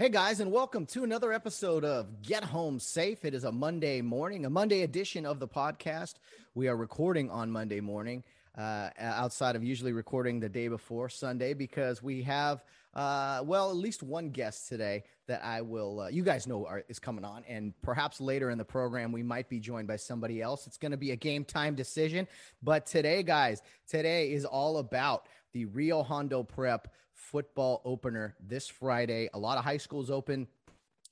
Hey guys, and welcome to another episode of Get Home Safe. It is a Monday morning, a Monday edition of the podcast. We are recording on Monday morning, uh, outside of usually recording the day before Sunday, because we have, uh, well, at least one guest today that I will, uh, you guys know are, is coming on, and perhaps later in the program we might be joined by somebody else. It's going to be a game time decision, but today, guys, today is all about the Rio Hondo Prep football opener this Friday. A lot of high schools open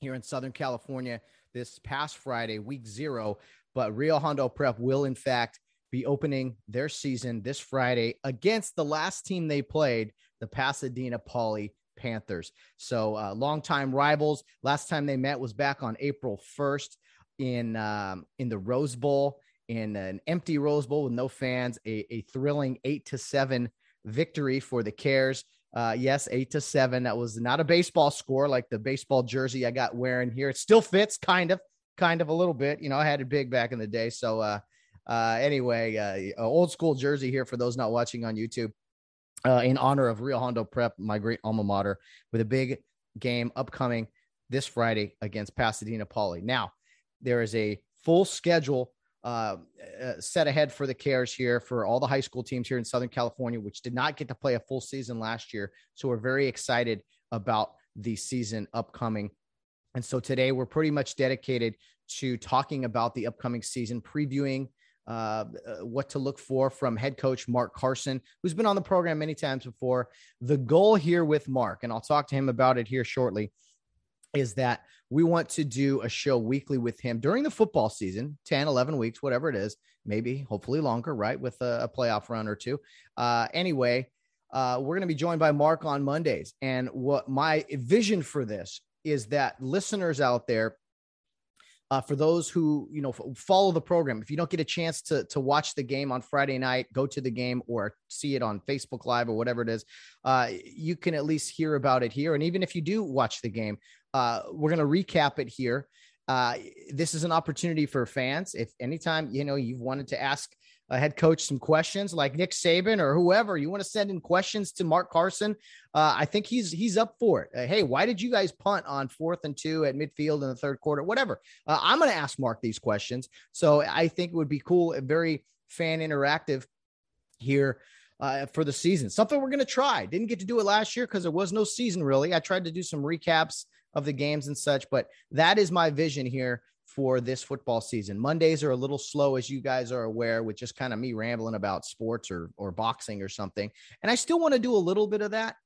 here in Southern California this past Friday, week zero. But Rio Hondo Prep will, in fact, be opening their season this Friday against the last team they played, the Pasadena Poly Panthers. So, uh, longtime rivals. Last time they met was back on April 1st in um, in the Rose Bowl, in an empty Rose Bowl with no fans. A, a thrilling eight to seven victory for the Kares. Uh, yes, eight to seven. That was not a baseball score like the baseball jersey I got wearing here. It still fits, kind of, kind of a little bit. You know, I had it big back in the day. So, uh, uh, anyway, uh, old school jersey here for those not watching on YouTube. Uh, in honor of Rio Hondo Prep, my great alma mater, with a big game upcoming this Friday against Pasadena Poly. Now, there is a full schedule uh, uh, set ahead for the Kares here for all the high school teams here in Southern California, which did not get to play a full season last year. So we're very excited about the season upcoming. And so today we're pretty much dedicated to talking about the upcoming season, previewing uh, uh what to look for from head coach Mark Carson, who's been on the program many times before. The goal here with Mark, and I'll talk to him about it here shortly, is that we want to do a show weekly with him during the football season 10 11 weeks whatever it is maybe hopefully longer right with a, a playoff run or two. Uh, anyway uh, we're going to be joined by mark on mondays. And what my vision for this is that listeners out there uh, for those who you know follow the program if you don't get a chance to to watch the game on friday night go to the game or see it on facebook live or whatever it is uh, you can at least hear about it here. And even if you do watch the game uh, we're going to recap it here. Uh, this is an opportunity for fans. If anytime you know you've wanted to ask a head coach some questions, like Nick Saban or whoever, you want to send in questions to Mark Carson. Uh, I think he's he's up for it. Uh, hey, why did you guys punt on fourth and two at midfield in the third quarter? Whatever. Uh, I'm going to ask Mark these questions. So I think it would be cool, and very fan interactive here uh, for the season. Something we're going to try. Didn't get to do it last year because there was no season really. I tried to do some recaps of the games and such. But that is my vision here for this football season. Mondays are a little slow, as you guys are aware, with just kind of me rambling about sports or or boxing or something. And I still want to do a little bit of that.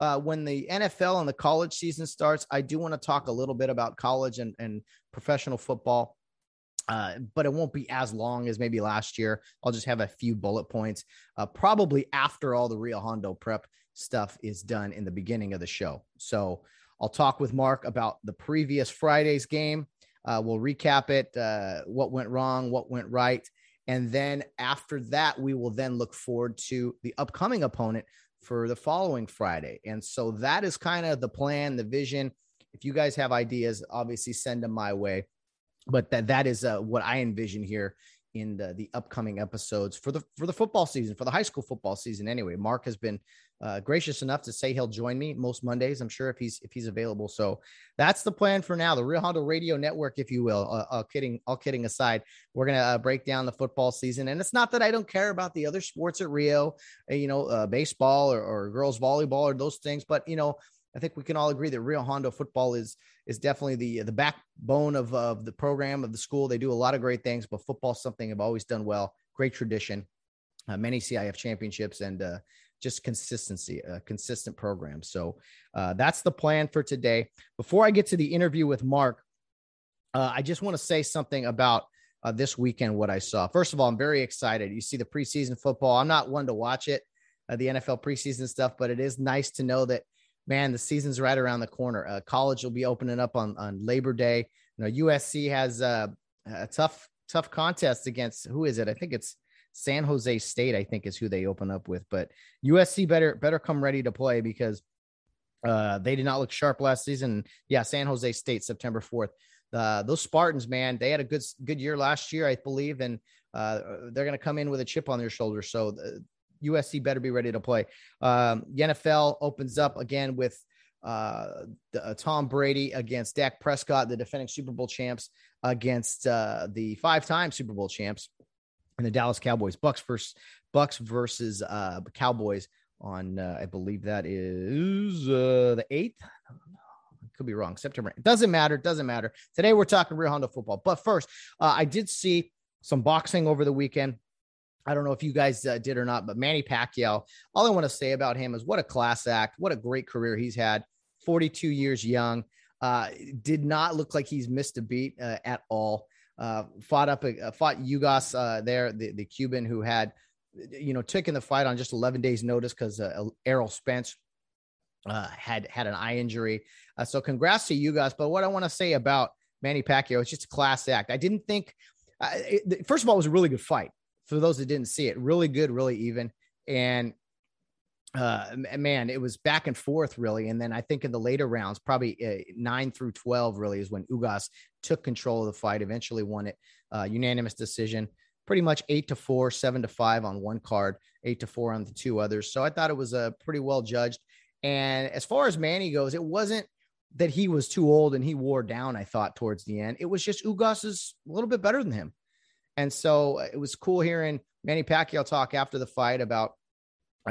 Uh, when the NFL and the college season starts, I do want to talk a little bit about college and, and professional football. Uh, but it won't be as long as maybe last year. I'll just have a few bullet points, uh, probably after all the Rio Hondo prep stuff is done in the beginning of the show. So I'll talk with Mark about the previous Friday's game. Uh, we'll recap it, uh, what went wrong, what went right. And then after that, we will then look forward to the upcoming opponent for the following Friday. And so that is kind of the plan, the vision. If you guys have ideas, obviously send them my way. But that that is uh, what I envision here in the, the upcoming episodes for the for the football season, for the high school football season. Anyway, Mark has been uh, gracious enough to say he'll join me most Mondays. I'm sure if he's if he's available. So that's the plan for now. The Rio Hondo Radio Network, if you will. Uh, all kidding, all kidding aside, we're gonna uh, break down the football season, and it's not that I don't care about the other sports at Rio, uh, you know, uh, baseball or, or girls volleyball or those things, but you know. I think we can all agree that Rio Hondo football is is definitely the the backbone of, of the program of the school. They do a lot of great things, but football is something I've always done well. Great tradition, uh, many CIF championships, and uh, just consistency, a consistent program. So uh, that's the plan for today. Before I get to the interview with Mark, uh, I just want to say something about uh, this weekend, what I saw. First of all, I'm very excited. You see the preseason football. I'm not one to watch it. uh, the NFL preseason stuff, but it is nice to know that man, the season's right around the corner. Uh, college will be opening up on on Labor Day. You know, USC has uh, a tough tough contest against who is it? I think it's San Jose State. I think is who they open up with. But USC better better come ready to play because uh, they did not look sharp last season. Yeah, San Jose State, September fourth. Uh, those Spartans, man, they had a good good year last year, I believe, and uh, they're going to come in with a chip on their shoulder. So USC better be ready to play. Um, the NFL opens up again with uh, the, uh, Tom Brady against Dak Prescott, the defending Super Bowl champs, against uh, the five-time Super Bowl champs, and the Dallas Cowboys. Bucks versus Bucks versus uh, Cowboys on, uh, I believe that is uh, the eighth. Could be wrong. September. It doesn't matter. It doesn't matter. Today we're talking Rio Hondo football. But first, uh, I did see some boxing over the weekend. I don't know if you guys uh, did or not, but Manny Pacquiao, all I want to say about him is what a class act, what a great career he's had. 42 years young, uh, did not look like he's missed a beat uh, at all. Uh, fought up, uh, fought Ugas uh, there, the, the Cuban who had, you know, taken the fight on just 11 days notice because Errol Spence had had an eye injury. so congrats to Ugas. But what I want to say about Manny Pacquiao, it's just a class act. I didn't think, it, first of all, it was a really good fight for those that didn't see it, really good, really even. And uh, man, it was back and forth really. And then I think in the later rounds, probably uh, nine through 12 really is when Ugas took control of the fight, eventually won it, uh, unanimous decision, pretty much eight to four, seven to five on one card, eight to four on the two others. So I thought it was a uh, pretty well judged. And as far as Manny goes, it wasn't that he was too old and he wore down, I thought towards the end. It was just Ugas is a little bit better than him. And so uh, it was cool hearing Manny Pacquiao talk after the fight about,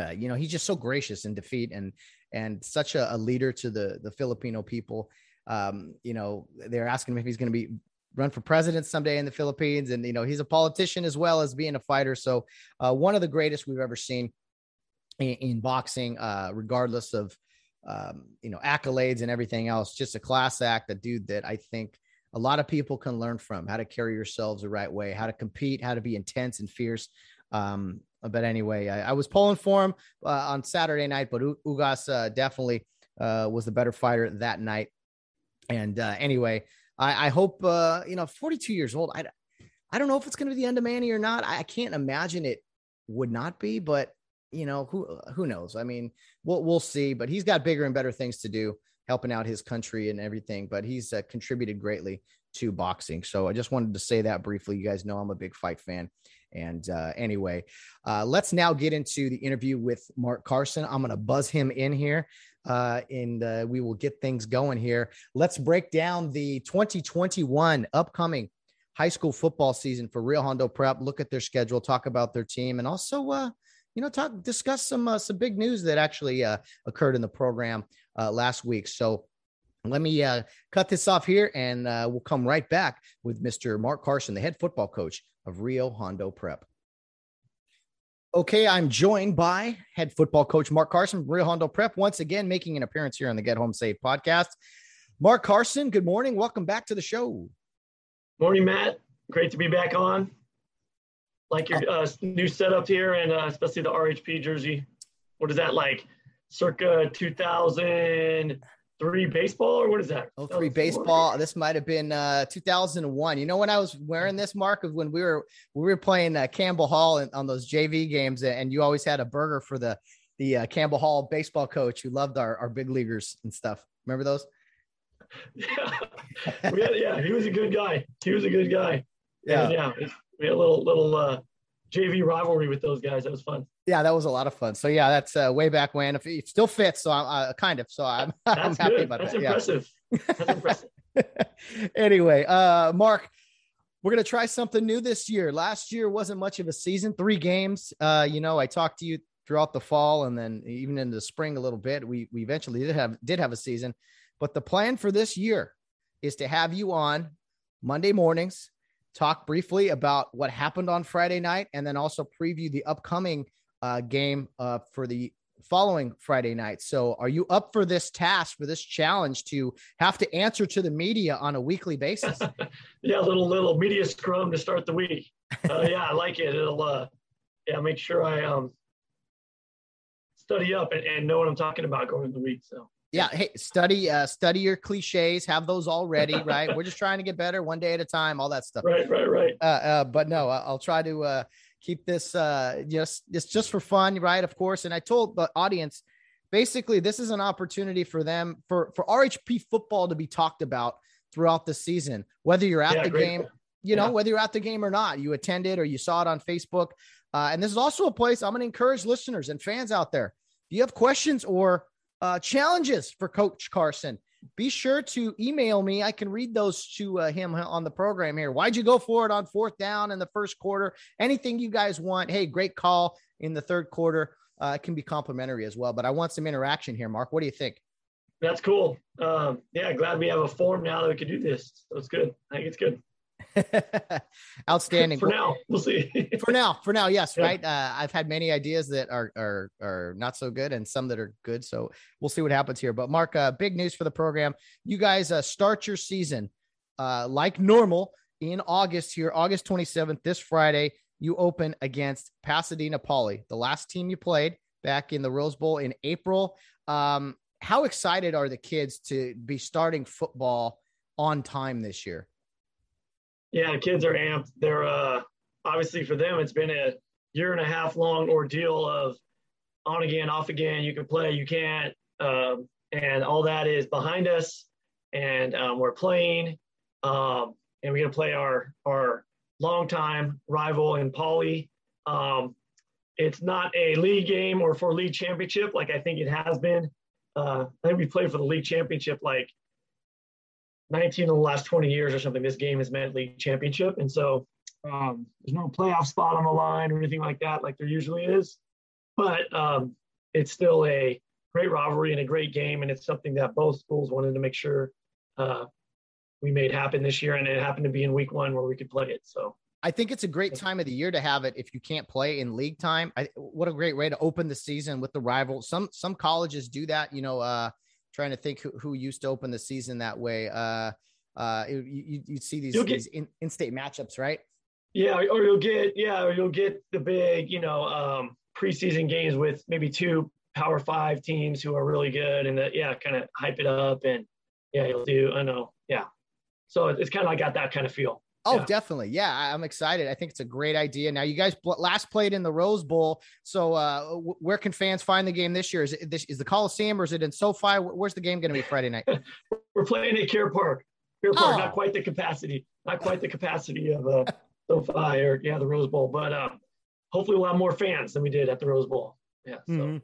uh, you know, he's just so gracious in defeat and and such a, a leader to the the Filipino people. Um, you know, they're asking him if he's going to be run for president someday in the Philippines, and you know, he's a politician as well as being a fighter. So uh, one of the greatest we've ever seen in, in boxing, uh, regardless of um, you know accolades and everything else. Just a class act, a dude that I think a lot of people can learn from how to carry yourselves the right way, how to compete, how to be intense and fierce. Um, but anyway, I, I, was pulling for him uh, on Saturday night, but U- Ugas uh, definitely uh, was the better fighter that night. And uh, anyway, I, I hope uh, you know, 42 years old. I I don't know if it's going to be the end of Manny or not. I, I can't imagine it would not be, but you know who who knows? I mean, we'll we'll see. But he's got bigger and better things to do helping out his country and everything, but he's uh, contributed greatly to boxing. So I just wanted to say that briefly. You guys know I'm a big fight fan. And uh, anyway, uh, let's now get into the interview with Mark Carson. I'm going to buzz him in here uh, and uh, we will get things going here. Let's break down the 2021 upcoming high school football season for Rio Hondo Prep. Look at their schedule, talk about their team, and also uh, you know, talk discuss some uh, some big news that actually uh, occurred in the program uh, last week. So let me uh, cut this off here, and uh, we'll come right back with Mr. Mark Carson, the head football coach of Rio Hondo Prep. Okay, I'm joined by head football coach Mark Carson Rio Hondo Prep once again, making an appearance here on the Get Home Safe podcast. Mark Carson, good morning. Welcome back to the show. Morning, Matt. Great to be back on like your uh, new setup here, and uh, especially the RHP jersey. What is that like? Circa 2003 baseball, or what is that? Oh, three baseball. This might have been uh, 2001. You know when I was wearing this, Mark, of when we were we were playing uh, Campbell Hall in, on those JV games, and you always had a burger for the the uh, Campbell Hall baseball coach who loved our our big leaguers and stuff. Remember those? Yeah, had, yeah, he was a good guy. He was a good guy. Yeah, and yeah we had a little little uh, JV rivalry with those guys. That was fun. Yeah, that was a lot of fun. So yeah, that's uh, way back when. If it still fits, so I'm uh, kind of. So I'm, I'm happy about that's that. Impressive. Yeah. That's impressive. anyway, uh, Mark, we're gonna try something new this year. Last year wasn't much of a season, three games. Uh, you know, I talked to you throughout the fall and then even in the spring a little bit. We we eventually did have did have a season, but the plan for this year is to have you on Monday mornings talk briefly about what happened on Friday night and then also preview the upcoming uh, game uh, for the following Friday night. So, are you up for this task, for this challenge to have to answer to the media on a weekly basis? yeah, a little little media scrum to start the week. Uh, yeah, I like it. It'll uh, yeah make sure I um study up and, and know what I'm talking about going into the week. So yeah hey study uh study your cliches have those all ready right? We're just trying to get better one day at a time all that stuff. Right right right. Uh, uh but no i'll try to uh keep this uh just just just for fun right? Of course and i told the audience basically this is an opportunity for them for for rhp football to be talked about throughout the season whether you're at Yeah, the great. game you know Yeah. whether you're at the game or not you attended or you saw it on facebook. Uh, and this is also a place i'm going to encourage listeners and fans out there if you have questions or uh, challenges for coach carson be sure to email me i can read those to uh, him on the program here why'd you go for it on fourth down in the first quarter anything you guys want hey great call in the third quarter uh, it can be complimentary as well but i want some interaction here mark what do you think That's cool. Um, yeah, glad we have a form now that we can do this. So good. I think it's good. outstanding. For now, we'll see. for now for now yes Yeah. right? Uh, i've had many ideas that are are are not so good and some that are good so we'll see what happens here. But mark uh, big news for the program. You guys uh, start your season uh, like normal in august here august 27th this friday you open against pasadena poly the last team you played back in the rose bowl in april. Um, how excited are the kids to be starting football on time this year yeah, the kids are amped. They're uh, obviously for them, it's been a year and a half long ordeal of on again, off again. You can play, you can't, um, and all that is behind us. And um, we're playing, um, and we're gonna play our our longtime rival in Poly. Um, it's not a league game or for league championship like I think it has been. Uh, I think we played for the league championship like 19 of the last 20 years or something. This game has meant league championship, and so um, there's no playoff spot on the line or anything like that, like there usually is. But um, it's still a great rivalry and a great game, and it's something that both schools wanted to make sure uh, we made happen this year, and it happened to be in week one where we could play it. So I think it's a great time of the year to have it if you can't play in league time. I, what a great way to open the season with the rival. Some some colleges do that. You know, uh, trying to think who, who used to open the season that way. Uh, uh, you, you'd see these, get- these in, in-state matchups, right? Yeah, or- or you'll get yeah, or you'll get the big, you know, um, preseason games with maybe two Power Five teams who are really good, and that yeah, kind of hype it up, and yeah, you'll do. I know, yeah. So it's kind of like got that kind of feel. Oh, Yeah. definitely. Yeah, I- I'm excited. I think it's a great idea. Now, you guys last played in the Rose Bowl, so uh, where can fans find the game this year? Is it this is the Coliseum or is it in SoFi? Where's the game going to be Friday night? We're playing at Care Park. Care Park, Oh. not quite the capacity, not quite the capacity of uh, SoFi or yeah, the Rose Bowl, but uh, hopefully we'll have more fans than we did at the Rose Bowl. Yeah. So Mhm.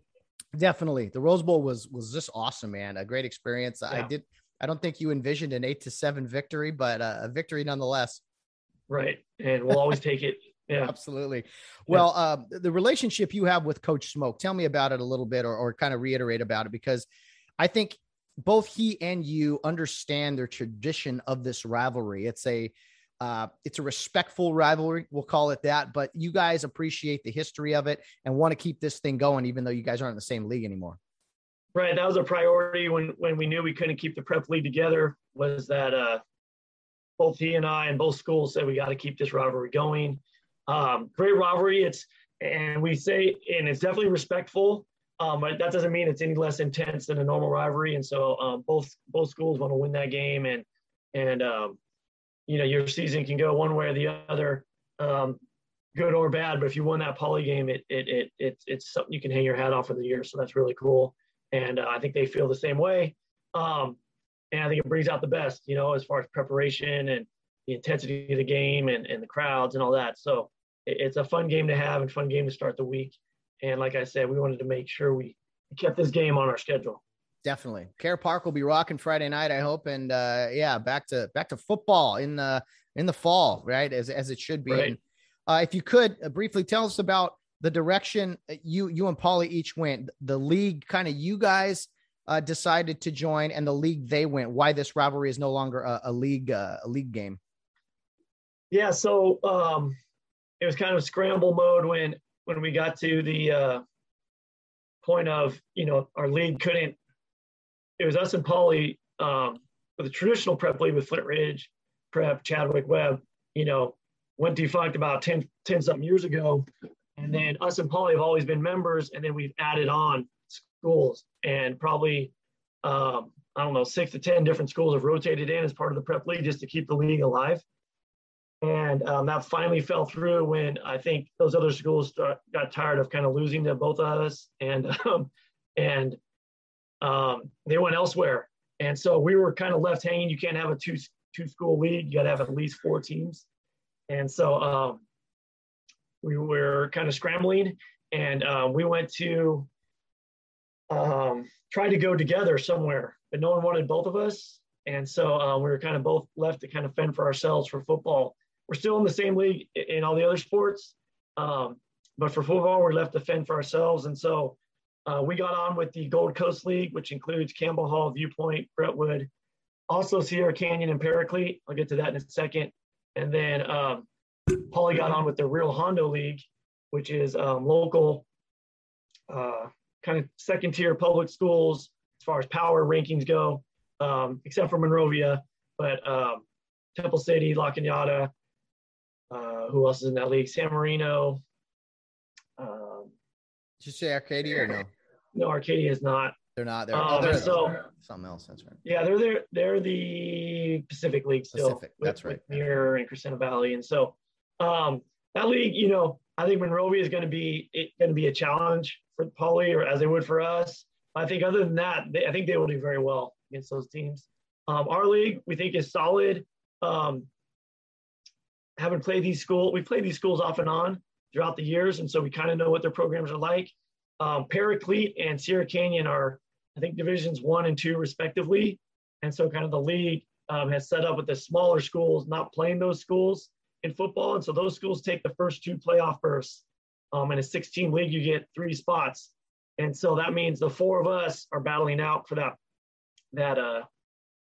Definitely. The Rose Bowl was was just awesome, man. A great experience. I Yeah. did I don't think you envisioned an 8 to 7 victory, but uh, a victory nonetheless. Right, and we'll always take it. Yeah. Absolutely. Well, uh, the relationship you have with Coach Smoke, tell me about it a little bit or, or kind of reiterate about it because I think both he and you understand their tradition of this rivalry. It's a uh, it's a respectful rivalry, we'll call it that, but you guys appreciate the history of it and want to keep this thing going, even though you guys aren't in the same league anymore. Right, that was a priority when when we knew we couldn't keep the prep league together. Was that uh, both he and I and both schools said we got to keep this rivalry going. Um, great rivalry. It's and we say and it's definitely respectful. Um, but that doesn't mean it's any less intense than a normal rivalry. And so um, both both schools want to win that game, and and um, you know your season can go one way or the other, um, good or bad. But if you won that poly game, it it it, it it's something you can hang your hat off for the year. So that's really cool and uh, I think they feel the same way. Um, and I think it brings out the best, you know, as far as preparation and the intensity of the game and, and the crowds and all that. So it, it's a fun game to have and fun game to start the week. And like I said, we wanted to make sure we kept this game on our schedule. Definitely. Care Park will be rocking Friday night, I hope. And uh yeah, back to back to football in the in the fall, right? As as it should be. Right. And, uh, if you could uh, briefly tell us about the direction you you and Poly each went, the league kind of you guys uh, decided to join, and the league they went. Why this rivalry is no longer a, a league uh, a league game? Yeah, so um, it was kind of scramble mode when when we got to the uh, point of you know our league couldn't. It was us and Poly um, with the traditional prep league with Flintridge, Prep, Chadwick Webb. You know, went defunct about 10, 10 something years ago, And then us and Poly have always been members, and then we've added on schools, and probably um, I don't know six to ten different schools have rotated in as part of the prep league just to keep the league alive. And um, that finally fell through when I think those other schools start, got tired of kind of losing to both of us, and um, and um, they went elsewhere. And so we were kind of left hanging. You can't have a two two school league. You got to have at least four teams. And so um, we were kind of scrambling, and uh, we went to um, try to go together somewhere, but no one wanted both of us. And so uh, we were kind of both left to kind of fend for ourselves for football. We're still in the same league in all the other sports, um, but for football, we're left to fend for ourselves. And so uh, we got on with the Gold Coast League, which includes Campbell Hall, Viewpoint, Brentwood, also Sierra Canyon and Paraclete. I'll get to that in a second. And then um, Poly got on with the Rio Hondo League, which is um, local, uh, kind of second tier public schools as far as power rankings go, um, except for Monrovia, but um, Temple City, La Cañada, uh, who else is in that league? San Marino. Um, Did you say Arcadia or no? No, Arcadia is not. They're not. They're, Um, oh, they're so- something else. That's right. Yeah, they're there. They're the Pacific League still. Pacific, with- that's right. Muir and Crescenta Valley, and so um, that league, you know, I think Monrovia is going to be going to be a challenge for Poly, or as they would for us. I think other than that, they, I think they will do very well against those teams. Um, our league, we think, is solid. Um, haven't played these schools. We played these schools off and on throughout the years, and so we kind of know what their programs are like. Um, Paraclete and Sierra Canyon are, I think, divisions one and two respectively, and so kind of the league um, has set up with the smaller schools not playing those schools in football, and so those schools take the first two playoff berths. Um, in a 16 league, you get three spots, and so that means the four of us are battling out for that that uh,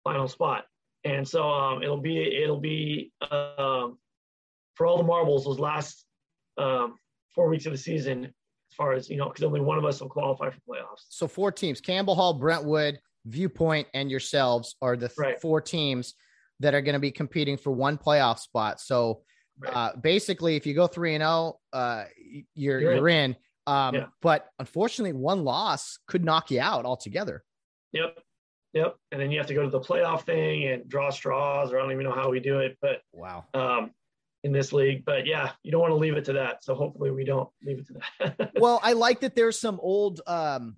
final spot. And so um, it'll be it'll be um, for all the marbles those last um, four weeks of the season, as far as you know, because only one of us will qualify for playoffs. So four teams: Campbell Hall, Brentwood, Viewpoint, and yourselves are the th- Right. four teams that are going to be competing for one playoff spot. So Right. uh, basically, if you go three and zero, uh, you're You're in. you're in. Um, Yeah. But unfortunately, one loss could knock you out altogether. Yep, yep. And then you have to go to the playoff thing and draw straws, or I don't even know how we do it, but Wow. um, in this league. But yeah, you don't want to leave it to that. So hopefully we don't leave it to that. well, I like that there's some old um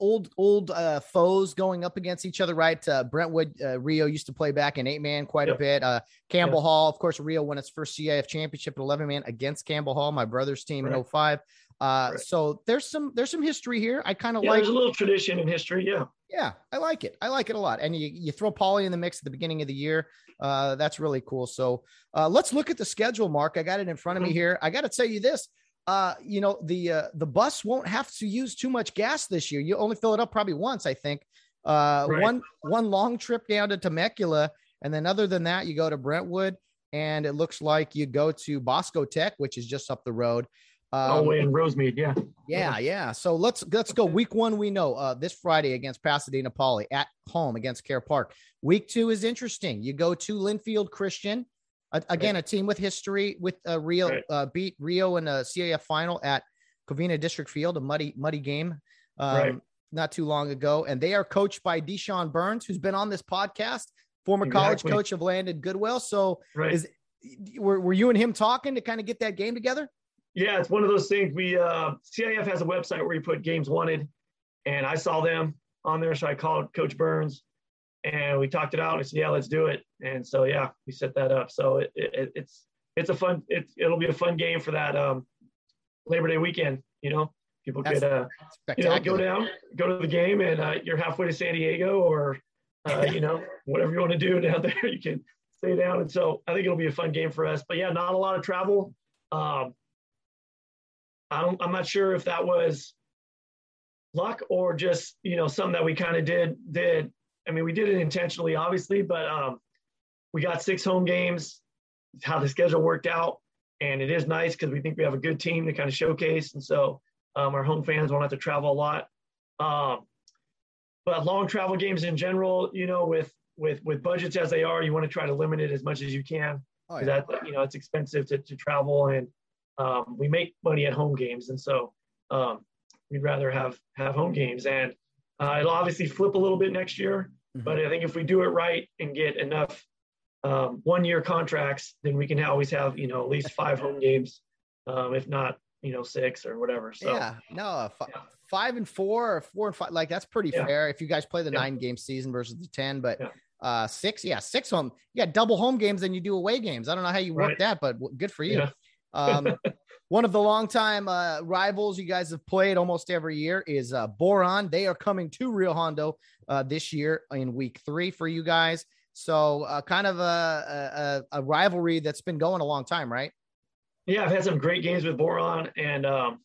old old uh foes going up against each other, right? Uh Brentwood uh, Rio used to play back in eight man quite a bit. Uh Campbell Hall, of course, Rio won its first CIF championship at 11 man against Campbell Hall, my brother's team in Right. 05. Uh Right. so there's some there's some history here. I kind of yeah, like there's a little tradition in history. Yeah. yeah, I like it. I like it a lot. And you, you throw Poly in the mix at the beginning of the year. Uh, that's really cool. So uh, let's look at the schedule, Mark. I got it in front of me Mhm. here. I got to tell you this. Uh, you know, the uh, the bus won't have to use too much gas this year. You only fill it up probably once, I think. Uh, Right. one one long trip down to Temecula, and then other than that, you go to Brentwood, and it looks like you go to Bosco Tech, which is just up the road. All Um, the way in Rosemead. Yeah. yeah, yeah. So let's let's go. Week one, we know uh, this Friday against Pasadena Poly at home against Care Park. Week two is interesting. You go to Linfield Christian, a- again a team with history with uh, Rio Right. uh, beat Rio in a CIF final at Covina District Field, a muddy muddy game, um, Right. not too long ago, and they are coached by Deshaun Burns, who's been on this podcast, former college coach of Landon Goodwill. So Right. is were, were you and him talking to kind of get that game together? Yeah, it's one of those things. We uh, CIF has a website where you put games wanted, and I saw them on there, so I called Coach Burns, and we talked it out. And I said, "Yeah, let's do it." And so yeah, we set that up. So it, it, it's it's a fun it's it'll be a fun game for that um, Labor Day weekend. You know, people That's could uh, you know go down, go to the game, and uh, you're halfway to San Diego, or uh, you know whatever you want to do down there, you can stay down. And so I think it'll be a fun game for us. But yeah, not a lot of travel. Um, I don't. I'm not sure if that was luck or just you know something that we kind of did did. I mean, we did it intentionally, obviously, but um, we got six home games. How the schedule worked out, and it is nice because we think we have a good team to kind of showcase, and so um, our home fans won't have to travel a lot. Um, but long travel games in general, you know, with with with budgets as they are, you want to try to limit it as much as you can Oh, yeah. that you know it's expensive to, to travel and um, we make money at home games, and so um, we'd rather have have home games. And uh, it'll obviously flip a little bit next year, mm-hmm. but I think if we do it right and get enough um, one year contracts, then we can always have you know at least five home games, um, if not you know six or whatever. So yeah, no, uh, f- yeah. five and four or four and five, like that's pretty yeah. fair if you guys play the yeah. nine game season versus the ten, but. Uh, six, yeah, six home. You got double home games and you do away games. I don't know how you work right. that, but good for you. Um, one of the longtime uh, rivals you guys have played almost every year is uh, Boron. They are coming to Rio Hondo uh, this year in week three for you guys. So, uh, kind of a, a, a, rivalry that's been going a long time, right? Yeah, I've had some great games with Boron, and um,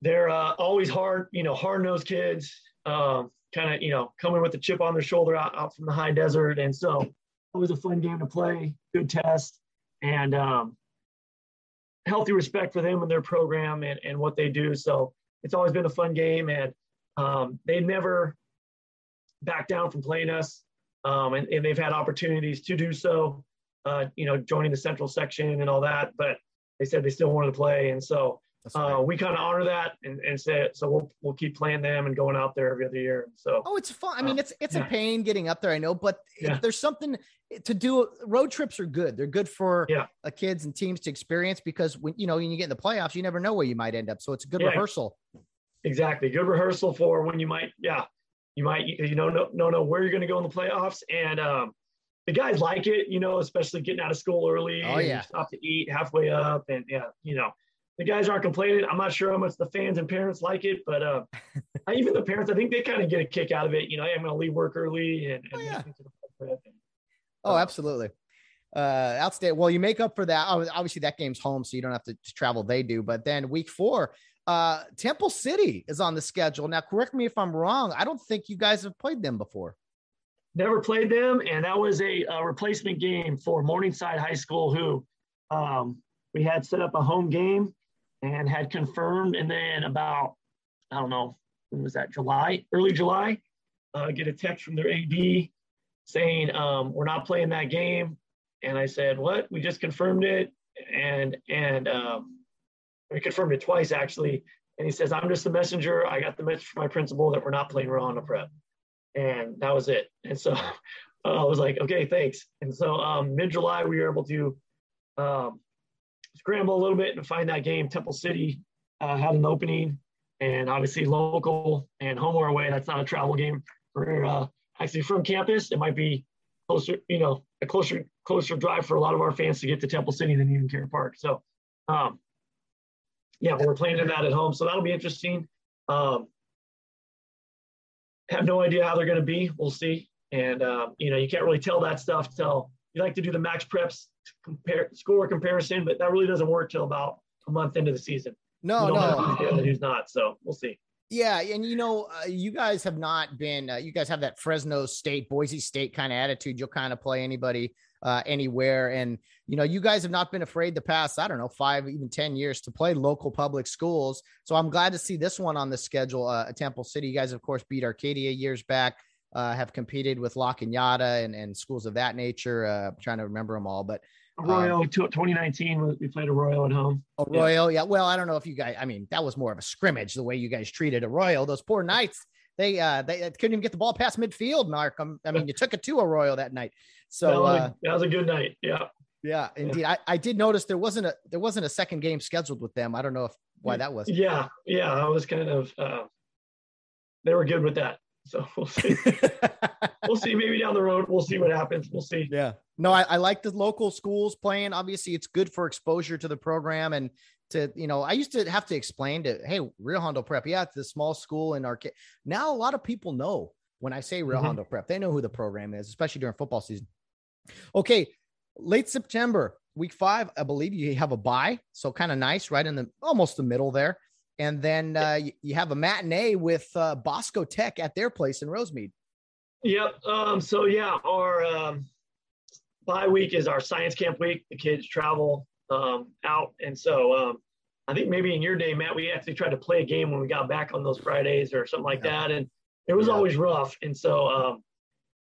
they're uh, always hard, you know, hard nosed kids, um, kind of, you know, coming with the chip on their shoulder out, out from the high desert. And so, always a fun game to play, good test and um, healthy respect for them and their program and, and what they do. So it's always been a fun game, and um, they never back down from playing us, um, and, and, they've had opportunities to do so. Uh, you know, joining the central section and all that, but they said they still wanted to play, and so uh, we kind of honor that and, and say so we'll we'll keep playing them and going out there every other year. So oh, it's fun. I mean, uh, it's it's yeah. a pain getting up there. I know, but yeah. there's something to do. Road trips are good. They're good for yeah. uh, kids and teams to experience because when you know when you get in the playoffs, you never know where you might end up. So it's a good yeah. rehearsal. Exactly, good rehearsal for when you might yeah you might you know no no know where you're going to go in the playoffs and um the guys like it you know especially getting out of school early. Oh yeah, stop to eat halfway up and yeah you know the guys aren't complaining. I'm not sure how much the fans and parents like it, but uh, even the parents, I think they kind of get a kick out of it. You know, hey, I'm going to leave work early and, and oh, yeah. oh, absolutely. Uh, outstanding. Well, you make up for that. Obviously, that game's home, so you don't have to travel. They do, but then week four, uh, Temple City is on the schedule. Now, correct me if I'm wrong. I don't think you guys have played them before. Never played them, and that was a, a replacement game for Morningside High School, who um, we had set up a home game and had confirmed. And then about, I don't know, when was that? July, early July, uh, get a text from their AD saying, um, we're not playing that game. And I said, what? We just confirmed it. And, and, um, we confirmed it twice actually. And he says, I'm just the messenger. I got the message from my principal that we're not playing Rio Hondo Prep. And that was it. And so uh, I was like, okay, thanks. And so um, mid July, we were able to um, scramble a little bit and find that game. Temple City uh, had an opening, and obviously local and home or away. That's not a travel game. We're uh, actually from campus. It might be closer, you know, a closer closer drive for a lot of our fans to get to Temple City than even Care Park. So, um, yeah, we're playing that at home, so that'll be interesting. Um, have no idea how they're going to be. We'll see. And uh, you know, you can't really tell that stuff till you like to do the MaxPreps compare score comparison, but that really doesn't work till about a month into the season. No, no, who's not. So we'll see. Yeah, and you know, uh, you guys have not been. Uh, you guys have that Fresno State, Boise State kind of attitude. You'll kind of play anybody, uh, anywhere, and you know, you guys have not been afraid the past. I don't know, five, even ten years to play local public schools. So I'm glad to see this one on the schedule. Uh, Temple City, you guys, of course, beat Arcadia years back uh, have competed with La Cañada and, and schools of that nature. Uh, I'm trying to remember them all, but Arroyo um, 2019, we played Arroyo at home. Arroyo, yeah. yeah. Well, I don't know if you guys, I mean, that was more of a scrimmage the way you guys treated Arroyo. Those poor Knights, they uh they couldn't even get the ball past midfield, Mark. Um, I mean, you took it to Arroyo that night. So that was, uh, a, that was a good night. Yeah. Yeah, indeed. Yeah. I, I did notice there wasn't a there wasn't a second game scheduled with them. I don't know if why that was. Yeah, yeah. I was kind of uh, they were good with that. So we'll see. we'll see. Maybe down the road, we'll see what happens. We'll see. Yeah. No, I, I like the local schools playing. Obviously, it's good for exposure to the program and to you know. I used to have to explain to hey, Rio Hondo Prep. Yeah, it's the small school in our. Now a lot of people know when I say Rio mm-hmm. Hondo Prep. They know who the program is, especially during football season. Okay, late September, week five, I believe you have a bye, so kind of nice, right in the almost the middle there and then uh, you, have a matinee with uh, Bosco Tech at their place in Rosemead. Yep. Um, so yeah, our um, bye week is our science camp week. The kids travel um, out, and so um, I think maybe in your day, Matt, we actually tried to play a game when we got back on those Fridays or something like yeah. that, and it was yeah. always rough. And so, um,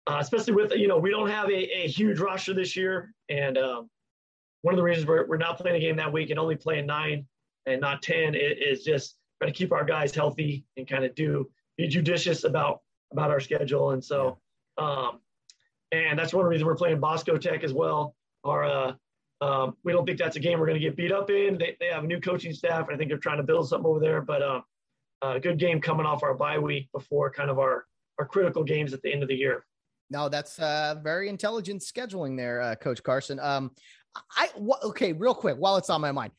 uh, especially with you know, we don't have a, a huge roster this year, and um, one of the reasons we're, we're not playing a game that week and only playing nine and not 10 is just trying to keep our guys healthy and kind of do be judicious about about our schedule. And so, um, and that's one reason we're playing Bosco Tech as well. Our uh, um, we don't think that's a game we're going to get beat up in. They, they have a new coaching staff, and I think they're trying to build something over there. But uh, a good game coming off our bye week before kind of our our critical games at the end of the year. No, that's uh, very intelligent scheduling there, uh, Coach Carson. Um, I wh- okay, real quick, while it's on my mind,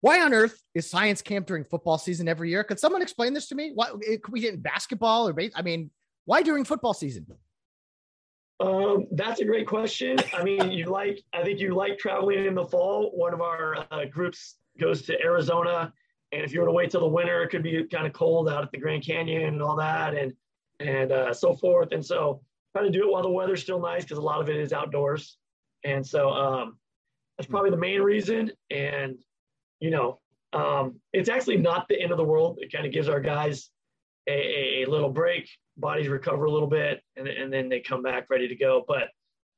why on earth is science camp during football season every year? Could someone explain this to me? Why could we get in basketball or base? I mean, why during football season? Um, that's a great question. I mean, you like, I think you like traveling in the fall. One of our uh, groups goes to Arizona, and if you were to wait till the winter, it could be kind of cold out at the Grand Canyon and all that, and and uh, so forth. And so, try to do it while the weather's still nice because a lot of it is outdoors. And so, um, that's probably the main reason. And you know, um, it's actually not the end of the world. It kind of gives our guys a, a, little break, bodies recover a little bit, and, and then they come back ready to go. But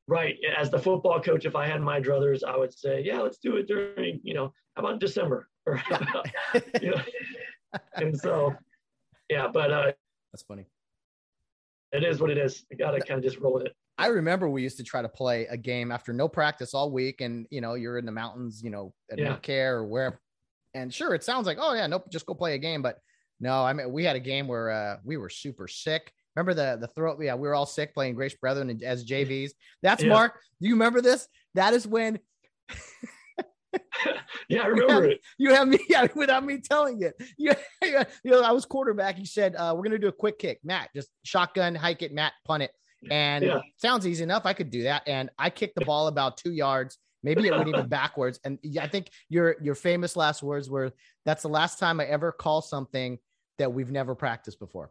right, as the football coach, if I had my druthers, I would say, yeah, let's do it during, you know, how about December? Or, you know? and so, yeah, but uh, that's funny. It is what it is. You got to kind of just roll with it. I remember we used to try to play a game after no practice all week, and you know you're in the mountains, you know, at yeah. Care or wherever. And sure, it sounds like oh yeah, nope, just go play a game. But no, I mean we had a game where uh, we were super sick. Remember the the throat? Yeah, we were all sick playing Grace Brethren as JVs. That's yeah. Mark. Do you remember this? That is when. yeah, I remember you it. You have me yeah, without me telling it. You, you know, I was quarterback. You said, uh, "We're gonna do a quick kick, Matt. Just shotgun, hike it, Matt, punt it." And yeah. sounds easy enough. I could do that. And I kicked the ball about two yards. Maybe it went even backwards. And I think your your famous last words were, "That's the last time I ever call something that we've never practiced before."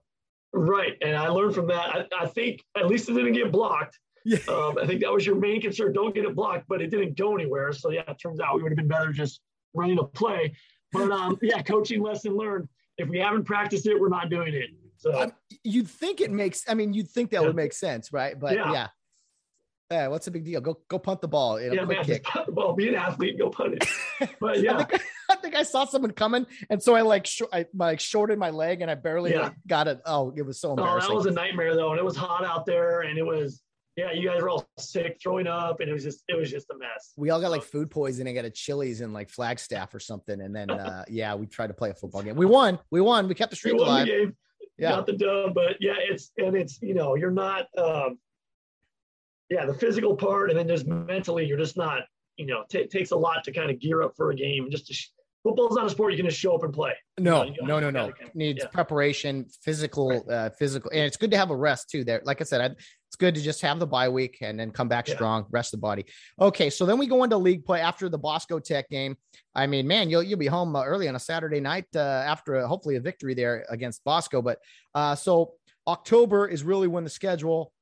Right, and I learned from that. I, I think at least it didn't get blocked. Yeah. Um, I think that was your main concern. Don't get it blocked, but it didn't go anywhere. So yeah, it turns out we would have been better just running a play. But um, yeah, coaching lesson learned. If we haven't practiced it, we're not doing it. So um, you'd think it makes. I mean, you'd think that yeah. would make sense, right? But yeah. yeah. Yeah, what's the big deal? Go go punt the ball. You know, yeah, man, kick. punt the ball. Be an athlete. Go punt it. But yeah, I, think, I, think, I saw someone coming, and so I like sh- I like shorted my leg, and I barely yeah. like, got it. Oh, it was so embarrassing. Oh, that was a nightmare though, and it was hot out there, and it was yeah, you guys were all sick, throwing up, and it was just it was just a mess. We all got like food poisoning at a Chili's in like Flagstaff or something, and then uh yeah, we tried to play a football game. We won. We won. We kept the streak alive yeah. not the dub, but yeah, it's and it's you know you're not um, yeah the physical part, and then just mentally you're just not you know t- it takes a lot to kind of gear up for a game just to. Sh- Football's not a sport you can just show up and play. No, you know, no, no, no. Needs yeah. preparation, physical, uh, physical, and it's good to have a rest too. There, like I said, I, it's good to just have the bye week and then come back yeah. strong, rest the body. Okay, so then we go into league play after the Bosco Tech game. I mean, man, you'll you'll be home uh, early on a Saturday night uh, after a, hopefully a victory there against Bosco. But uh, so October is really when the schedule.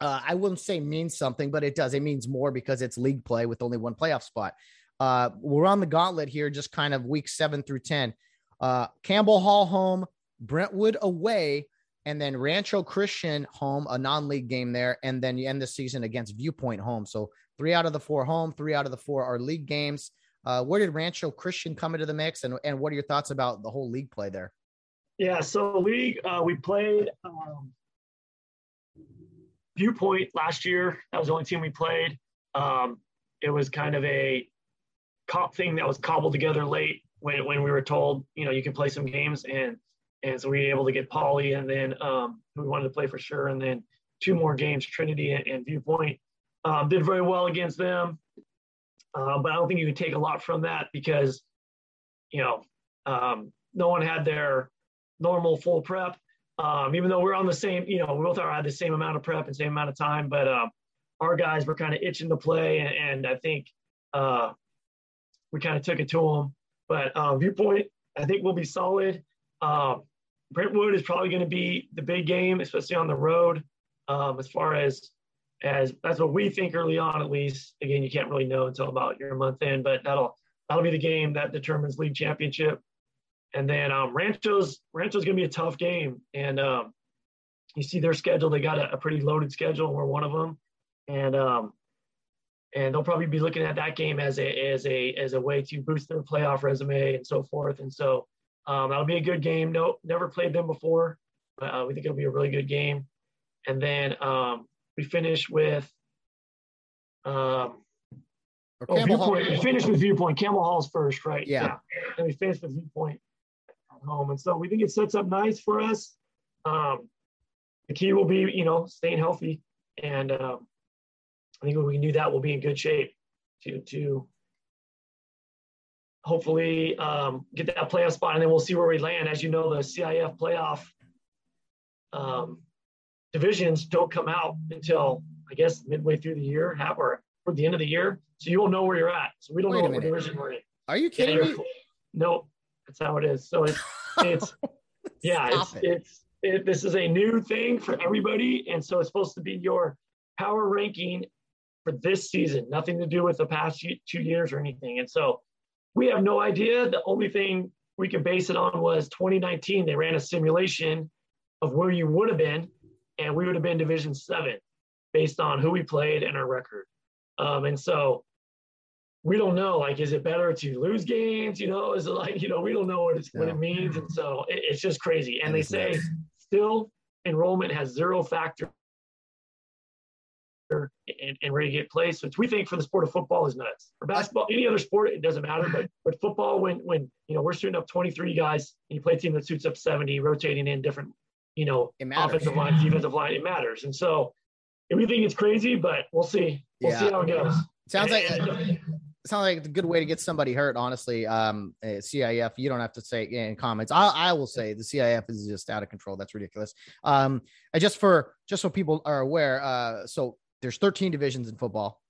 Uh, I wouldn't say means something, but it does. It means more because it's league play with only one playoff spot. Uh, we're on the gauntlet here, just kind of week seven through ten. Uh, Campbell Hall home, Brentwood away, and then Rancho Christian home, a non-league game there, and then you end the season against Viewpoint home. So three out of the four home, three out of the four are league games. Uh, where did Rancho Christian come into the mix, and and what are your thoughts about the whole league play there? Yeah, so league uh, we played um, Viewpoint last year. That was the only team we played. Um, it was kind of a cop thing that was cobbled together late when when we were told you know you can play some games and and so we were able to get Poly and then um, we wanted to play for sure and then two more games Trinity and, and Viewpoint um, did very well against them. Uh, but I don't think you can take a lot from that because, you know, um, no one had their normal full prep. Um, even though we're on the same, you know, we both had the same amount of prep and same amount of time, but uh, our guys were kind of itching to play, and, and I think uh, we kind of took it to them. But uh, viewpoint, I think will be solid. Uh, Brentwood is probably going to be the big game, especially on the road. Um, as far as as that's what we think early on at least again you can't really know until about your month in but that'll that'll be the game that determines league championship and then um, rancho's rancho's going to be a tough game and um, you see their schedule they got a, a, pretty loaded schedule we're one of them and um, and they'll probably be looking at that game as a as a as a way to boost their playoff resume and so forth. And so um, that'll be a good game. No, never played them before, but uh, we think it'll be a really good game. And then um, we finish with um, oh, viewpoint. We finished with viewpoint. Campbell Hall's first, right? Yeah. yeah. And we finish with viewpoint at home, and so we think it sets up nice for us. Um, the key will be, you know, staying healthy, and um, I think when we can do that, we'll be in good shape to to hopefully um, get that playoff spot, and then we'll see where we land. As you know, the CIF playoff um, divisions don't come out until I guess midway through the year, half or toward the end of the year. So you will know where you're at. So we don't Wait know what division we're in. Are you kidding yeah, me? No, that's how it is. So it's it's yeah, it's it. it's it, this is a new thing for everybody, and so it's supposed to be your power ranking for this season. Nothing to do with the past two years or anything. And so we have no idea. The only thing we could base it on was 2019. They ran a simulation of where you would have been, and we would have been Division Seven based on who we played and our record. Um, and so we don't know. Like, is it better to lose games? You know, is it like you know we don't know what it's what it means, and so it, it's just crazy. And they say still enrollment has zero factor and, and ready to get placed, which we think for the sport of football is nuts. For basketball, any other sport, it doesn't matter. But but football, when when you know we're suiting up 23 guys, and you play a team that suits up 70, rotating in different, you know, offensive line, defensive line, it matters. And so we think it's crazy, but we'll see. We'll yeah. see how it goes. Sounds like sounds like a good way to get somebody hurt. Honestly, um, CIF, you don't have to say in comments. I, I will say the CIF is just out of control. That's ridiculous. Um, I just for just so people are aware. Uh, so there's 13 divisions in football,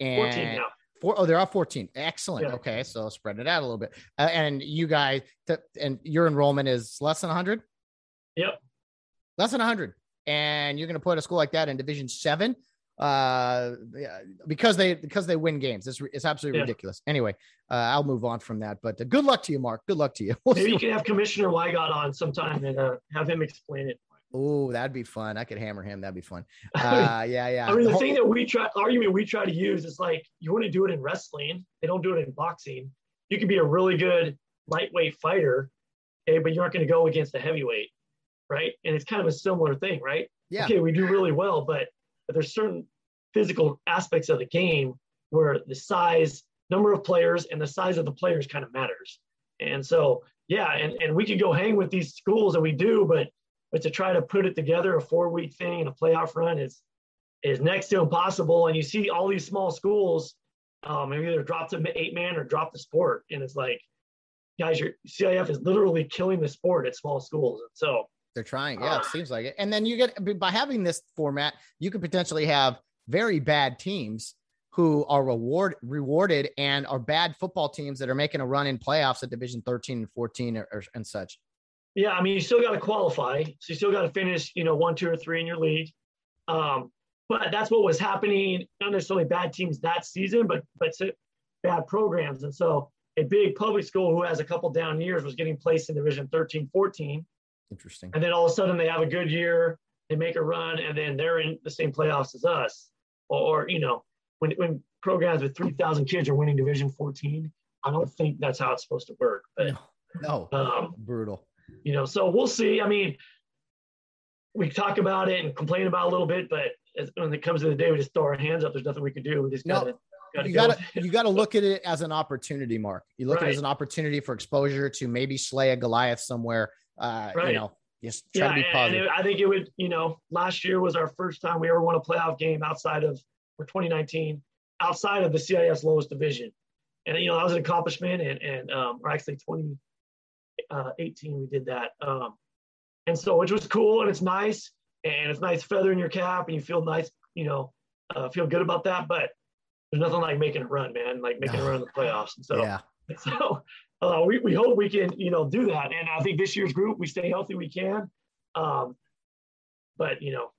and 14 now. Four, oh, there are 14. Excellent. Yeah. Okay, so spread it out a little bit. Uh, and you guys, th- and your enrollment is less than 100. Yep. Less than 100, and you're going to put a school like that in Division Seven uh because they because they win games it's, it's absolutely yeah. ridiculous anyway uh i'll move on from that but uh, good luck to you mark good luck to you we'll maybe you can have commissioner Wigod on sometime and uh, have him explain it Oh, that'd be fun. I could hammer him. That'd be fun. Uh, yeah, yeah. I mean, the thing that we try, argument we try to use is like, you want to do it in wrestling. They don't do it in boxing. You could be a really good lightweight fighter, okay, but you aren't going to go against a heavyweight, right? And it's kind of a similar thing, right? Yeah. Okay, we do really well, but, but there's certain physical aspects of the game where the size, number of players, and the size of the players kind of matters. And so, yeah, and, and we could go hang with these schools, and we do, but but to try to put it together a four week thing and a playoff run is is next to impossible. And you see all these small schools um, either drop to eight man or drop the sport, and it's like, guys, your CIF is literally killing the sport at small schools. And so they're trying. Yeah, uh, it seems like it. And then you get by having this format, you could potentially have very bad teams who are reward rewarded and are bad football teams that are making a run in playoffs at division 13 and 14 or, or and such yeah, I mean, you still got to qualify, so you still got to finish, you know, one, two, or three in your league. Um, but that's what was happening. Not necessarily bad teams that season, but but bad programs. And so a big public school who has a couple down years was getting placed in Division 13, 14. Interesting. And then all of a sudden they have a good year, they make a run, and then they're in the same playoffs as us. Or, or you know, when when programs with 3,000 kids are winning Division 14, I don't think that's how it's supposed to work. But no, no. Um, brutal you know, so we'll see. I mean, we talk about it and complain about it a little bit, but as, when it comes to the day, we just throw our hands up. There's nothing we can do. We just no. gotta, you gotta you gotta look at it as an opportunity, Mark. You look right. at it as an opportunity for exposure to maybe slay a Goliath somewhere. Uh, right. you know, just try yeah, to be positive. It, I think it would, you know, last year was our first time we ever won a playoff game outside of for 2019, outside of the CIF's lowest division. And you know, that was an accomplishment and and um, or actually 20 uh, 18 we did that. Um, and so which was cool and it's nice and it's nice feather in your cap and you feel nice, you know, uh, feel good about that. But there's nothing like making a run, man, like making a run in the playoffs. And so, yeah. so uh, we, we hope we can, you know, do that. And I think this year's group, we stay healthy, we can. Um, but, you know,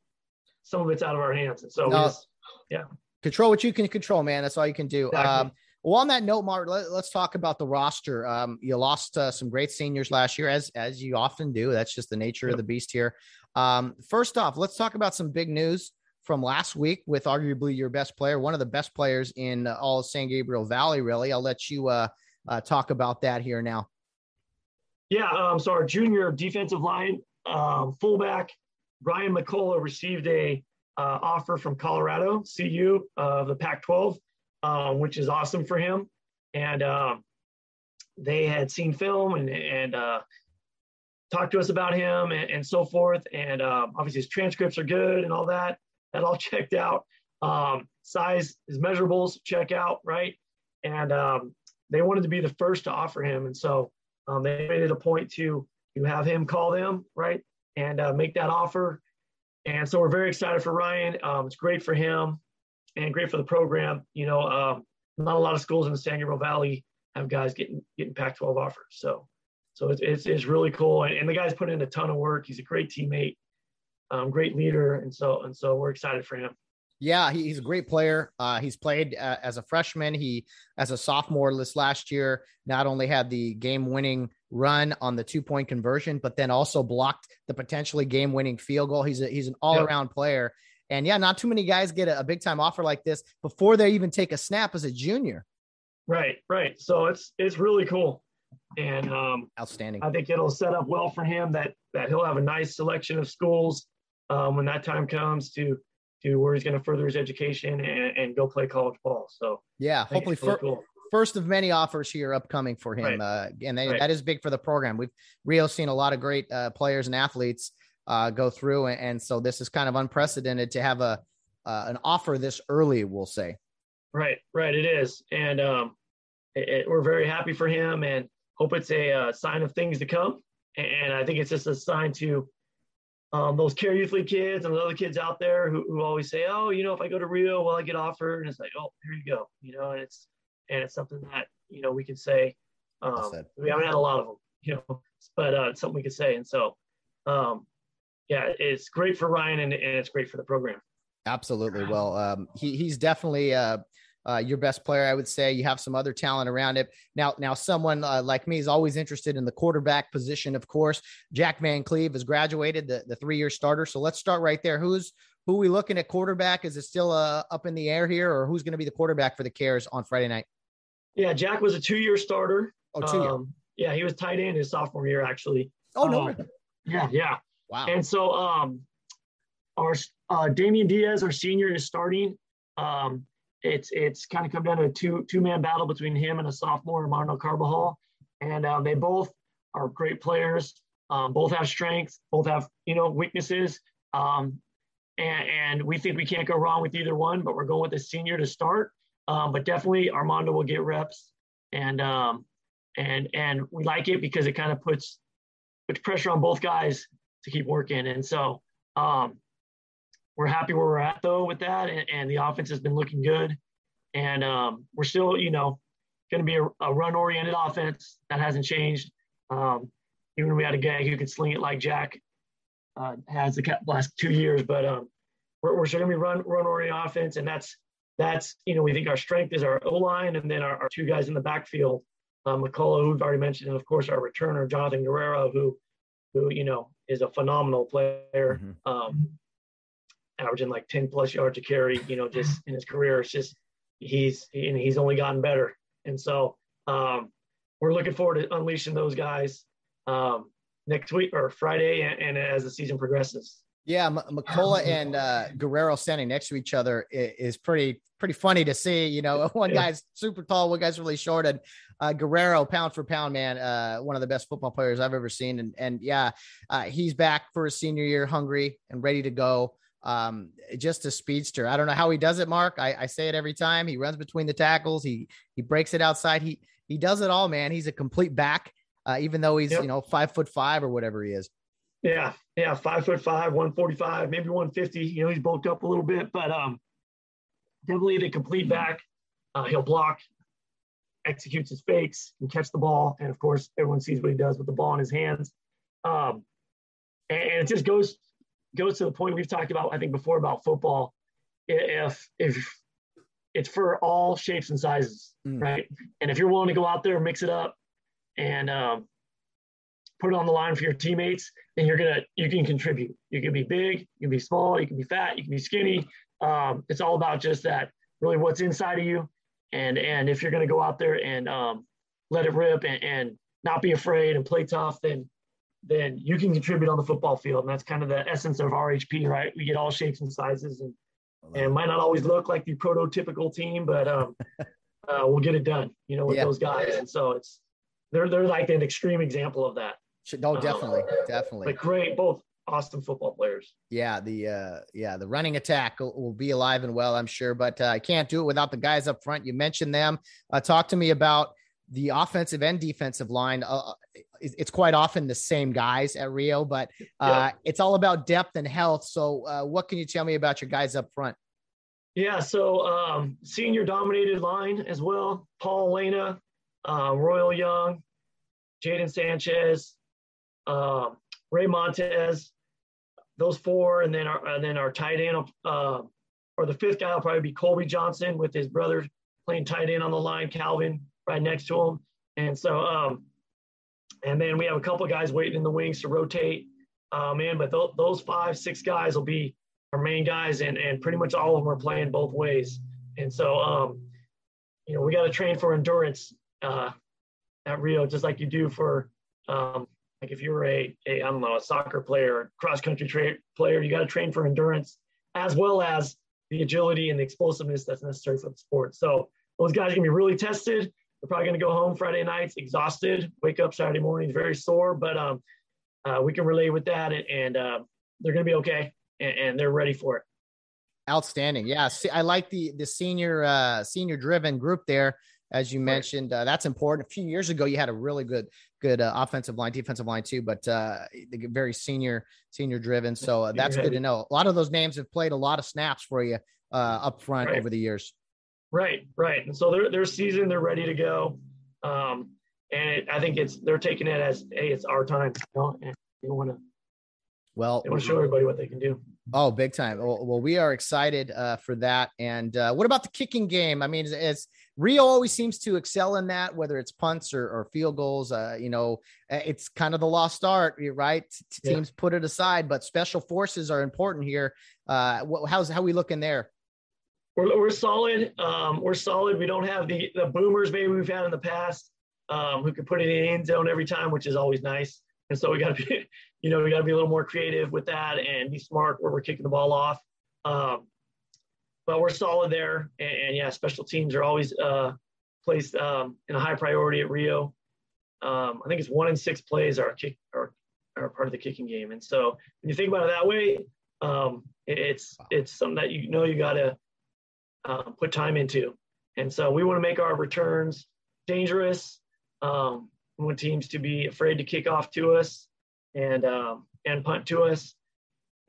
some of it's out of our hands. And so, no, just, yeah. Control what you can control, man. That's all you can do. Exactly. Um, well, on that note, Mark, let, us talk about the roster. Um, you lost uh, some great seniors last year, as as you often do. That's just the nature yep. of the beast here. Um, first off, let's talk about some big news from last week with arguably your best player, one of the best players in all of San Gabriel Valley. Really, I'll let you uh, uh, talk about that here now. Yeah, um, so our junior defensive line um, fullback Brian McCullough received a uh, offer from Colorado CU of uh, the Pac-12, um, which is awesome for him. And um, they had seen film and, and uh, talked to us about him and, and so forth. And um, obviously his transcripts are good and all that. That all checked out. Um, size, his measurables check out, right? And um, they wanted to be the first to offer him. And so they made it a point to, to have him call them, right? And uh, make that offer. And so we're very excited for Ryan. It's great for him and great for the program. You know, um, not a lot of schools in the San Gabriel Valley have guys getting getting Pac-12 offers. So, so it's, it's, it's really cool. And, and, the guy's put in a ton of work. He's a great teammate, um, great leader, and so and so we're excited for him. Yeah, he's a great player. Uh, he's played uh, as a freshman. He, as a sophomore this last year, not only had the game-winning run on the two-point conversion, but then also blocked the potentially game-winning field goal. He's a, he's an all-around yep. player. And yeah, not too many guys get a, a big-time offer like this before they even take a snap as a junior. Right, right. So it's it's really cool, and um, outstanding. I think it'll set up well for him that that he'll have a nice selection of schools um, when that time comes to to where he's going to further his education and, and go play college ball. So yeah, hopefully for, cool. first of many offers here upcoming for him, right. uh, and they, right. that is big for the program. We've Rio's seen a lot of great uh, players and athletes uh, go through, and, and, so this is kind of unprecedented to have a uh, an offer this early. We'll say. Right, right, it is, and um, it, it, we're very happy for him, and hope it's a uh, sign of things to come. And I think it's just a sign to um, those Kare Youth League kids and the other kids out there who, who always say, oh, you know, if I go to Rio, will I get offered? And it's like, oh, here you go, you know, and it's and it's something that you know we can say. Um, we haven't had a lot of them, you know, but uh, it's something we can say. And so, um, yeah, it's great for Ryan and, and it's great for the program. Absolutely. Well, um, he, he's definitely uh, uh, your best player, I would say. You have some other talent around it. Now, now someone uh, like me is always interested in the quarterback position. Of course, Jack Van Cleve has graduated, the, the three-year starter. So let's start right there. Who's who are we looking at quarterback? Is it still uh, up in the air here, or who's going to be the quarterback for the Kares on Friday night? Yeah, Jack was a two-year starter. Oh, two year. Um, yeah, he was tight end his sophomore year, actually. Oh no. Um, yeah, yeah. Wow. And so, um, our uh, Damian Diaz, our senior, is starting. Um, it's it's kind of come down to a two two man battle between him and a sophomore, Armando Carbajal, and uh, they both are great players. Um, both have strengths, both have you know weaknesses, um, and, and, we think we can't go wrong with either one. But we're going with the senior to start. Um, but definitely Armando will get reps, and um, and and we like it because it kind of puts puts pressure on both guys to keep working. And so um, we're happy where we're at though with that, and, and the offense has been looking good, and um, we're still, you know, going to be a, a run-oriented offense. That hasn't changed. Um, even we had a guy who could sling it like Jack uh, has the last two years, but um, we're, we're still going to be run run-oriented offense, and that's that's you know we think our strength is our O line, and then our, our two guys in the backfield, um, McCullough, who we've already mentioned, and of course our returner Jonathan Guerrero, who who you know is a phenomenal player. Mm-hmm. Um, averaging like 10 plus yards a carry, you know, just in his career. It's just he's and he's only gotten better. And so um, we're looking forward to unleashing those guys um, next week or Friday and, and, as the season progresses. Yeah, M- McCullough and uh, Guerrero standing next to each other is, pretty pretty funny to see. You know, one yeah. guy's super tall, one guy's really short, and uh, Guerrero, pound for pound, man, uh, one of the best football players I've ever seen. And and yeah, uh, he's back for his senior year, hungry and ready to go um, just a speedster. I don't know how he does it, Mark. I, I, say it every time. He runs between the tackles. He he breaks it outside. He he does it all, man. He's a complete back, uh, even though he's yep. you know five foot five or whatever he is. Yeah, yeah, five foot five, one forty five, maybe one fifty. You know, he's bulked up a little bit, but um, definitely the complete back. Uh, he'll block, executes his fakes, and catch the ball, and of course, everyone sees what he does with the ball in his hands. Um, and it just goes goes to the point we've talked about, I think, before about football. If if it's for all shapes and sizes, mm. right? And if you're willing to go out there and mix it up, and um, put it on the line for your teammates, and you're gonna you can contribute. You can be big, you can be small, you can be fat, you can be skinny. Um, it's all about just that really what's inside of you, and and if you're gonna go out there and um, let it rip and, and not be afraid and play tough, then then you can contribute on the football field. And that's kind of the essence of RHP, right? We get all shapes and sizes and and it might not always look like the prototypical team, but um, uh, we'll get it done, you know, with yeah. those guys. And so it's they're they're like an extreme example of that. No, definitely, um, definitely. But great, both awesome football players. Yeah, the uh, yeah the running attack will, will be alive and well, I'm sure. But uh, I can't do it without the guys up front. You mentioned them. Uh, talk to me about the offensive and defensive line. Uh, it's quite often the same guys at Rio, but uh, yeah. it's all about depth and health. So, uh, what can you tell me about your guys up front? Yeah, so um, senior dominated line as well. Paul Lena, uh, Royal Young, Jaden Sanchez, um, Ray Montez, those four, and then our and then our tight end, uh, or the fifth guy will probably be Colby Johnson with his brother playing tight end on the line, Calvin right next to him, and so um, and then we have a couple guys waiting in the wings to rotate um, in, but th- those five, six guys will be our main guys, and, and pretty much all of them are playing both ways. And so, um, you know, we got to train for endurance uh, at Rio, just like you do for, um, like if you're a, a, I don't know, a soccer player, cross country tra- player, you got to train for endurance as well as the agility and the explosiveness that's necessary for the sport. So those guys are to be really tested. They're probably going to go home Friday nights exhausted, wake up Saturday mornings very sore, but um, uh, we can relate with that, and, and uh, they're going to be okay, and, and, they're ready for it. Outstanding, yeah. See, I like the the senior uh, senior driven group there, as you mentioned. Uh, that's important. A few years ago, you had a really good good uh, offensive line, defensive line too, but uh, very senior senior driven. So uh, that's good to know. A lot of those names have played a lot of snaps for you uh, up front right. over the years. Right, right. And so they're they're seasoned, they're ready to go. Um, and it, I think it's they're taking it as hey, it's our time. You know, and they want to. Well, they want to show everybody what they can do. Oh, big time! Well, well we are excited uh, for that. And uh, what about the kicking game? I mean, it's, it's, Rio always seems to excel in that, whether it's punts or, or field goals. Uh, you know, it's kind of the lost art, right? T- teams yeah. put it aside, but special forces are important here. Uh, how's how we looking there? we're, we're solid. Um, we're solid. We don't have the the boomers maybe we've had in the past um, who can put it in the end zone every time, which is always nice. And so we got to be, you know, we got to be a little more creative with that and be smart where we're kicking the ball off. Um, but we're solid there, and, and, yeah, special teams are always uh, placed um, in a high priority at Rio. Um, I think it's one in six plays are kick are, are part of the kicking game, and so when you think about it that way, um, it's it's something that you know you got to um, put time into. And so we want to make our returns dangerous. Um, we want teams to be afraid to kick off to us and um, and punt to us.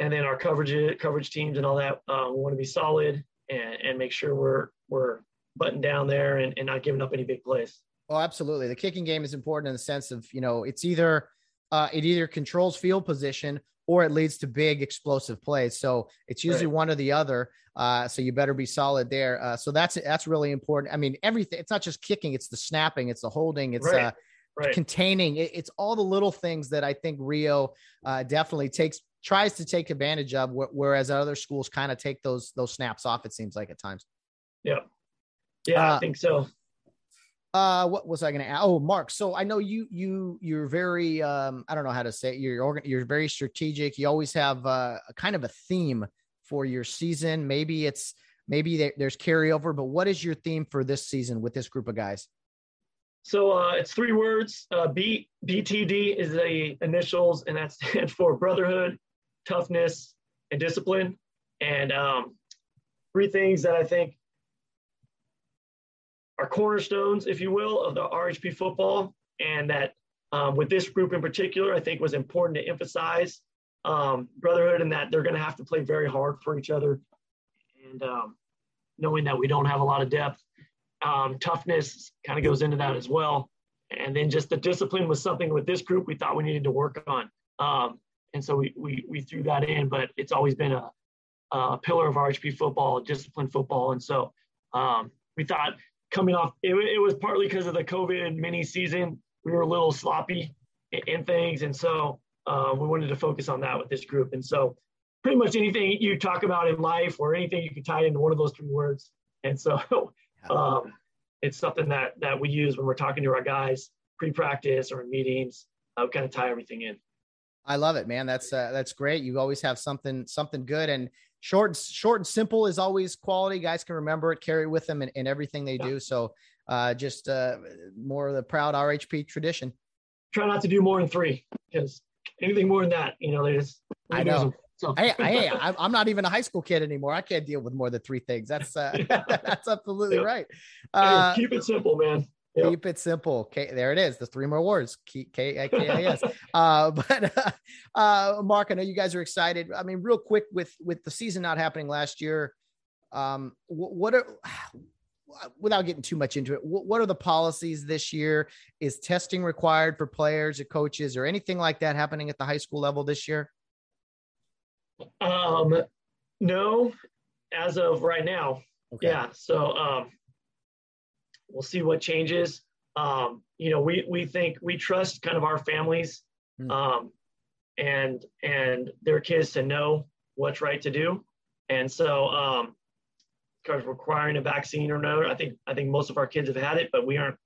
And then our coverage coverage teams and all that uh, we want to be solid and, and make sure we're we're buttoned down there and, and not giving up any big plays. Oh, absolutely. The kicking game is important in the sense of you know it's either uh, it either controls field position or it leads to big explosive plays. So it's usually right. one or the other. Uh, so you better be solid there. Uh, so that's that's really important. I mean, everything. It's not just kicking; it's the snapping, it's the holding, it's right. Uh, right. containing. It, it's all the little things that I think Rio uh, definitely takes tries to take advantage of, whereas other schools kind of take those those snaps off. It seems like at times. Yeah, yeah, I uh, think so uh what was i going to add oh mark so i know you you you're very um i don't know how to say it. you're you're very strategic you always have uh, a kind of a theme for your season maybe it's maybe there's carryover but what is your theme for this season with this group of guys so uh it's three words uh b btd is the initials and that stands for brotherhood toughness and discipline and um three things that i think are cornerstones, if you will, of the RHP football. And that um, with this group in particular, I think was important to emphasize um, brotherhood and that they're going to have to play very hard for each other. And um, knowing that we don't have a lot of depth, um, toughness kind of goes into that as well. And then just the discipline was something with this group we thought we needed to work on. Um, and so we, we, we threw that in, but it's always been a, a pillar of RHP football, disciplined football. And so um, we thought coming off. It, it was partly because of the COVID mini season. We were a little sloppy in things. And so uh, we wanted to focus on that with this group. And so pretty much anything you talk about in life or anything you can tie into one of those three words. And so um, it's something that that we use when we're talking to our guys pre-practice or in meetings. Uh, kind of tie everything in. I love it, man. That's uh, that's great. You always have something something good and short short and simple is always quality. Guys can remember it, carry it with them in, in everything they yeah. do. So uh, just uh, more of the proud RHP tradition. Try not to do more than three because anything more than that, you know, they just. I know. So. hey, hey, I'm not even a high school kid anymore. I can't deal with more than three things. That's uh, that's absolutely right. Uh, hey, keep it simple, man. Yep. Keep it simple. K, there it is. The three more words. K K K I S. Uh, but uh, uh, Mark, I know you guys are excited. I mean, real quick with with the season not happening last year, um, what are without getting too much into it, what are the policies this year? Is testing required for players or coaches or anything like that happening at the high school level this year? Um, no, as of right now. Okay. Yeah. So um, we'll see what changes. Um, you know, we we think we trust kind of our families, mm. um, and and their kids to know what's right to do, and so um, because requiring a vaccine or no, I think I think most of our kids have had it, but we aren't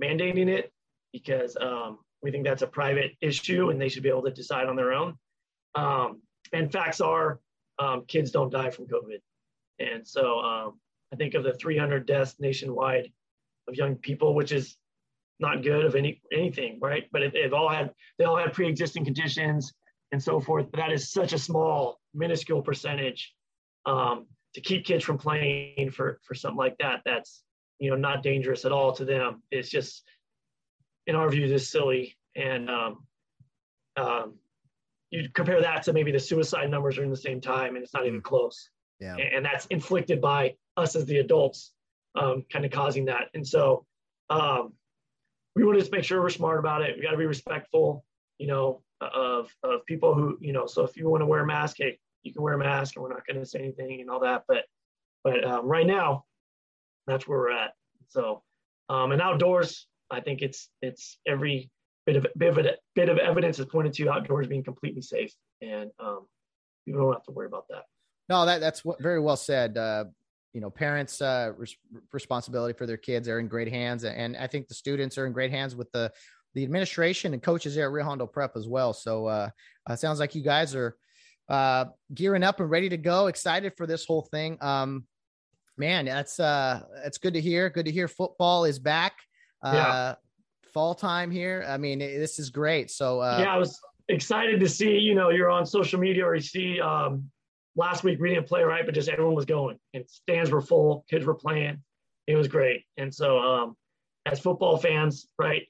mandating it because um, we think that's a private issue and they should be able to decide on their own. Um, and facts are, um, kids don't die from COVID, and so um, I think of the 300 deaths nationwide of young people, which is not good of any anything, right? But it, they've all had they all had pre-existing conditions and so forth. But that is such a small, minuscule percentage um, to keep kids from playing for for something like that. That's you know not dangerous at all to them. It's just, in our view, just silly. And um, um, you compare that to maybe the suicide numbers are in the same time, and it's not even mm. close. Yeah. And, and that's inflicted by us as the adults um, kind of causing that. And so um, we want to just make sure we're smart about it. We got to be respectful, you know, of, of people who, you know, so if you want to wear a mask, hey, you can wear a mask and we're not going to say anything and all that. But, but um, right now, that's where we're at. So, um, and outdoors, I think it's, it's every bit of, bit of, bit of evidence is pointed to outdoors being completely safe. And um, you don't have to worry about that. No, that, that's what, very well said. Uh, you know parents uh, res- responsibility for their kids are in great hands and i think the students are in great hands with the the administration and coaches there at rio hondo prep as well. So uh, uh sounds like you guys are uh gearing up and ready to go excited for this whole thing. Um man that's uh that's good to hear. Good to hear football is back. Uh yeah. fall time here. I mean this is great. So uh yeah i was excited to see you know you're on social media or you see um last week we didn't play right, but just everyone was going and stands were full, kids were playing. It was great. And so, um, as football fans, right,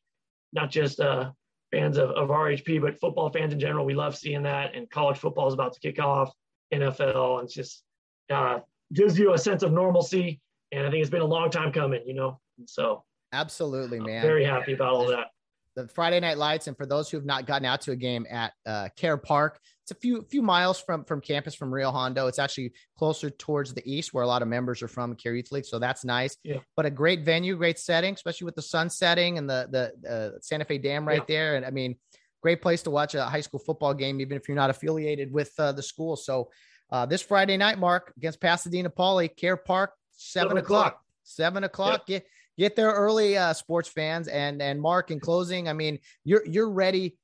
not just uh, fans of, of RHP, but football fans in general, we love seeing that. And college football is about to kick off, NFL, and it's just uh, gives you a sense of normalcy. And I think it's been a long time coming, you know. And so, absolutely, man. Very happy about all that the Friday Night Lights. And for those who have not gotten out to a game at uh, Kare Park, it's a few few miles from from campus from Rio Hondo. It's actually closer towards the east, where a lot of members are from Kare Youth League. So that's nice. Yeah. But a great venue, great setting, especially with the sun setting and the the uh, Santa Fe Dam right yeah. there. And I mean, great place to watch a high school football game, even if you're not affiliated with uh, the school. So uh, this Friday night, Mark against Pasadena Poly, Kare Park, seven, seven o'clock. o'clock. Seven o'clock. Get get there early, uh, sports fans. And and Mark, in closing, I mean, you're you're ready,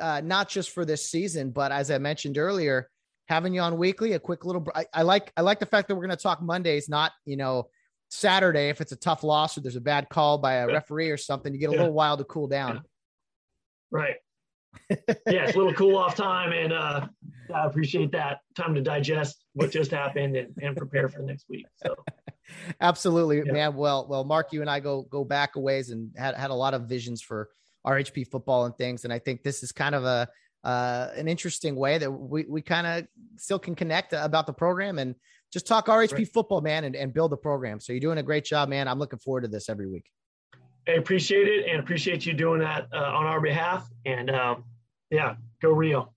uh, not just for this season, but as I mentioned earlier, having you on weekly, a quick little. I, I like I like the fact that we're going to talk Mondays, not you know Saturday if it's a tough loss or there's a bad call by a referee or something. You get a yeah. little while to cool down. Right. Yeah, it's a little cool off time, and uh, I appreciate that time to digest what just happened and, and prepare for next week. So Absolutely, yeah. man. Well, well, Mark, you and I go go back a ways and had had a lot of visions for RHP football and things, and I think this is kind of a uh, an interesting way that we we kind of still can connect about the program and just talk RHP right. football, man, and, and build the program. So you're doing a great job, man. I'm looking forward to this every week. I appreciate it and appreciate you doing that uh, on our behalf. And um, yeah, go Rio.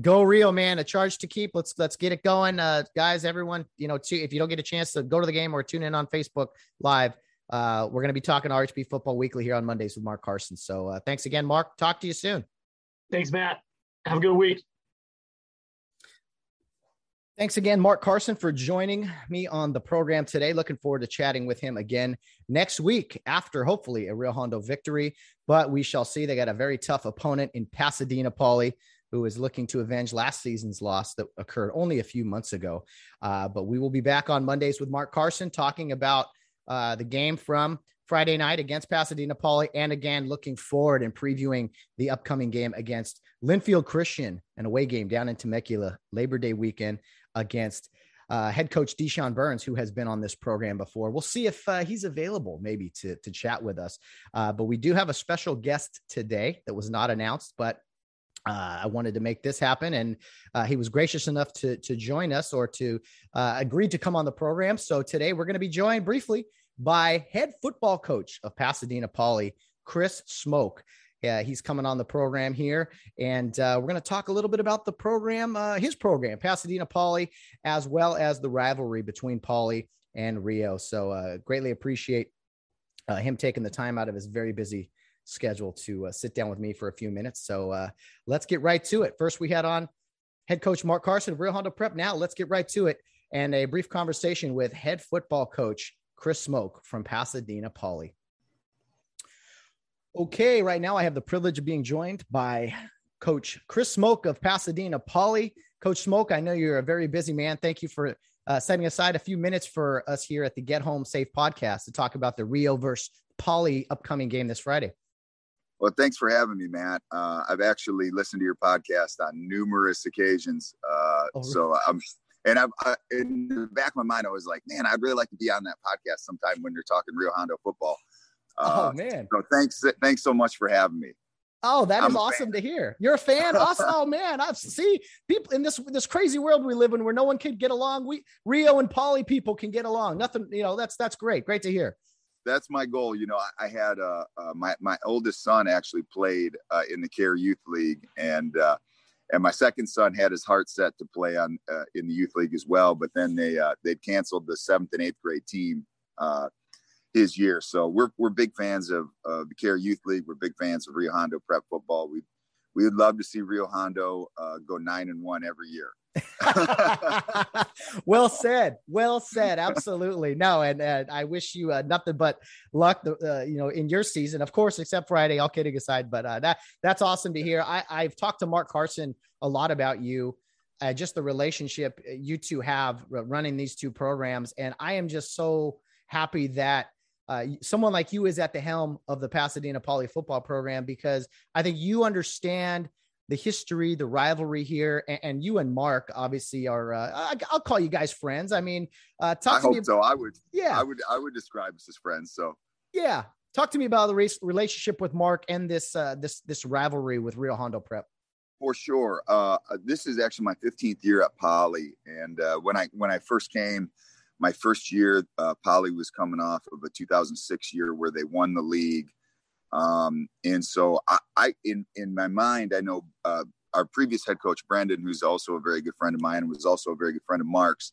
Go Rio, man! A charge to keep. Let's let's get it going, uh, guys. Everyone, you know, to, if you don't get a chance to go to the game or tune in on Facebook Live, uh, we're going to be talking RHP Football Weekly here on Mondays with Mark Carson. So uh, thanks again, Mark. Talk to you soon. Thanks, Matt. Have a good week. Thanks again, Mark Carson, for joining me on the program today. Looking forward to chatting with him again next week after hopefully a Rio Hondo victory. But we shall see. They got a very tough opponent in Pasadena Poly, who is looking to avenge last season's loss that occurred only a few months ago. Uh, but we will be back on Mondays with Mark Carson talking about uh, the game from Friday night against Pasadena Poly, and again looking forward and previewing the upcoming game against Linfield Christian, an away game down in Temecula Labor Day weekend against uh, head coach Deshaun Burns, who has been on this program before. We'll see if uh, he's available maybe to, to chat with us. Uh, but we do have a special guest today that was not announced, but uh, I wanted to make this happen, and uh, he was gracious enough to to join us or to uh, agree to come on the program. So today we're going to be joined briefly by head football coach of Pasadena Poly, Chris Smoke. He's coming on the program here, and uh, we're going to talk a little bit about the program, uh, his program, Pasadena Poly, as well as the rivalry between Poly and Rio. So, uh, greatly appreciate uh, him taking the time out of his very busy schedule to uh, sit down with me for a few minutes. So, let's get right to it. First, we had on head coach Mark Carson of Rio Hondo Prep. Now, let's get right to it and a brief conversation with head football coach Chris Smoke from Pasadena Poly. Okay, right now I have the privilege of being joined by Coach Chris Smoke of Pasadena Poly. Coach Smoke, I know you're a very busy man. Thank you for uh, setting aside a few minutes for us here at the Get Home Safe podcast to talk about the Rio versus Poly upcoming game this Friday. Well, thanks for having me, Matt. Uh, I've actually listened to your podcast on numerous occasions. Uh, oh, so I'm, and I've, I, in the back of my mind, I was like, man, I'd really like to be on that podcast sometime when you're talking Rio Hondo football. Uh, oh man! So thanks, thanks so much for having me. Oh, that is awesome to hear. You're a fan. Awesome. oh man, I see people in this this crazy world we live in where no one can get along. We Rio and Poly people can get along. Nothing, you know. That's that's great. Great to hear. That's my goal. You know, I, I had uh, uh, my my oldest son actually played uh, in the Kare Youth League, and uh, and my second son had his heart set to play on uh, in the youth league as well. But then they uh, they canceled the seventh and eighth grade team uh, his year. So we're we're big fans of uh, the Kare Youth League. We're big fans of Rio Hondo Prep football. We we would love to see Rio Hondo uh, go nine and one every year. well said. Well said. Absolutely. No, and, and I wish you uh, nothing but luck. Uh, you know, in your season, of course, except Friday. All kidding aside, but uh, that that's awesome to hear. I, I've talked to Mark Carson a lot about you. Uh, just the relationship you two have running these two programs, and I am just so happy that uh, someone like you is at the helm of the Pasadena Poly football program because I think you understand the history, the rivalry here, and, and you and Mark obviously are. Uh, I'll call you guys friends. I mean, uh, talk I to hope me. so. I would. Yeah, I would. I would describe us as friends. So yeah, talk to me about the race, relationship with Mark and this uh, this this rivalry with Rio Hondo Prep. For sure. Uh, this is actually my 15th year at Poly, and uh, when I when I first came my first year, uh, Poly was coming off of a 2006 year where they won the league. Um, and so I, I, in, in my mind, I know uh, our previous head coach, Brendan, who's also a very good friend of mine, was also a very good friend of Mark's,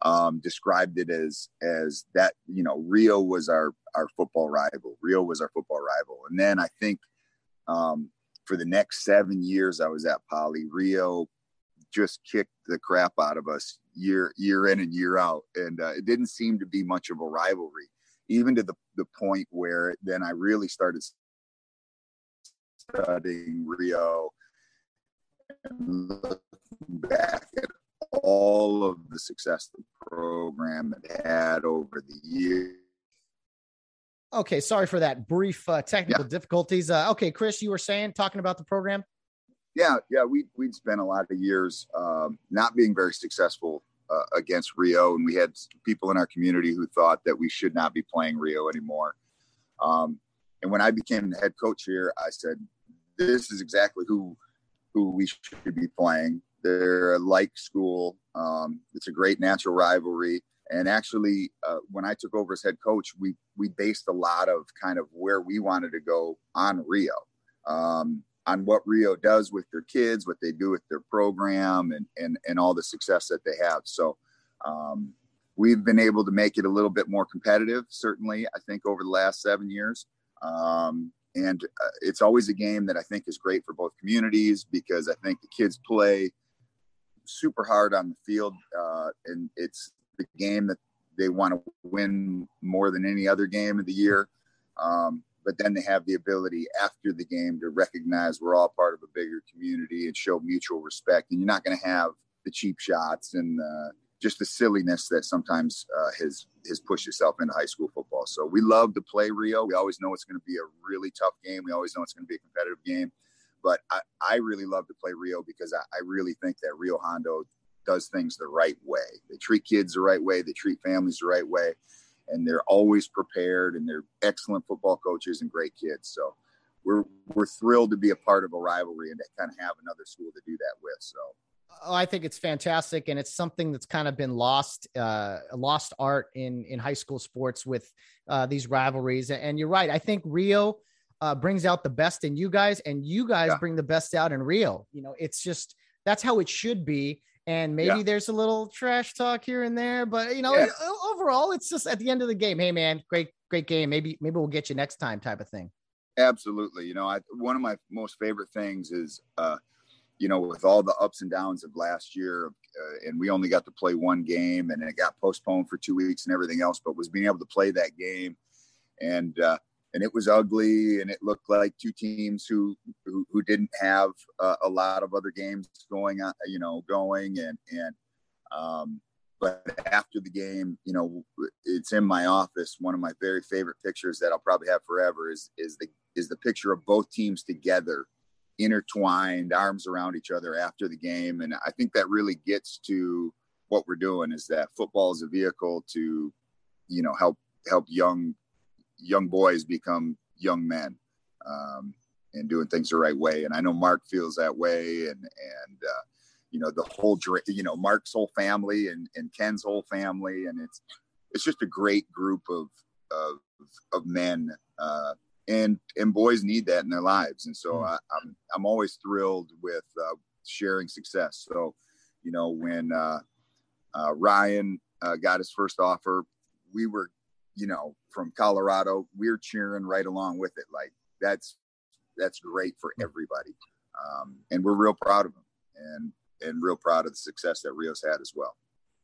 um, described it as, as that, you know, Rio was our, our football rival. Rio was our football rival. And then I think um, for the next seven years I was at Poly, Rio just kicked the crap out of us year year in and year out, and uh, it didn't seem to be much of a rivalry, even to the the point where then I really started studying Rio and looking back at all of the success the program had had over the years. Okay, sorry for that brief uh, technical yeah. difficulties. Uh, okay, Chris, you were saying talking about the program. Yeah, yeah, we we'd spent a lot of years um, not being very successful uh, against Rio, and we had people in our community who thought that we should not be playing Rio anymore. Um, and when I became the head coach here, I said, "This is exactly who who we should be playing. They're a like school. Um, it's a great natural rivalry." And actually, uh, when I took over as head coach, we we based a lot of kind of where we wanted to go on Rio. Um, on what Rio does with their kids, what they do with their program, and and and all the success that they have. So um, we've been able to make it a little bit more competitive. Certainly, I think over the last seven years, um, and uh, it's always a game that I think is great for both communities because I think the kids play super hard on the field, uh, and it's the game that they want to win more than any other game of the year. Um, but then they have the ability after the game to recognize we're all part of a bigger community and show mutual respect. And you're not going to have the cheap shots and uh, just the silliness that sometimes uh, has has pushed itself into high school football. So we love to play Rio. We always know it's going to be a really tough game. We always know it's going to be a competitive game. But I, I really love to play Rio because I, I really think that Rio Hondo does things the right way. They treat kids the right way. They treat families the right way, and they're always prepared. And they're excellent football coaches and great kids. So we're we're thrilled to be a part of a rivalry and to kind of have another school to do that with. So Oh, I think it's fantastic, and it's something that's kind of been lost, uh, lost art in in high school sports with uh, these rivalries. And you're right. I think Rio uh, brings out the best in you guys, and you guys yeah. bring the best out in Rio. You know, it's just that's how it should be. And maybe yeah. there's a little trash talk here and there, but you know, yeah. overall, it's just at the end of the game. Hey, man, great, great game. Maybe, maybe we'll get you next time, type of thing. Absolutely. You know, I, one of my most favorite things is uh, you know, with all the ups and downs of last year, uh, and we only got to play one game, and it got postponed for two weeks and everything else. But was being able to play that game, and uh, and it was ugly, and it looked like two teams who who, who didn't have uh, a lot of other games going on, you know, going, and and um, but after the game, you know, it's in my office. One of my very favorite pictures that I'll probably have forever is is the is the picture of both teams together intertwined, arms around each other after the game. And I think that really gets to what we're doing is that football is a vehicle to, you know, help help young young boys become young men um, and doing things the right way. And I know Mark feels that way, and and uh, you know the whole you know Mark's whole family and and Ken's whole family, and it's it's just a great group of of, of men uh, and and boys need that in their lives and so mm. I, am I'm, I'm always thrilled with uh, sharing success so you know when uh, uh, ryan uh, got his first offer we were you know from colorado we are cheering right along with it like that's that's great for mm. everybody um, and we're real proud of them, and and real proud of the success that rio's had as well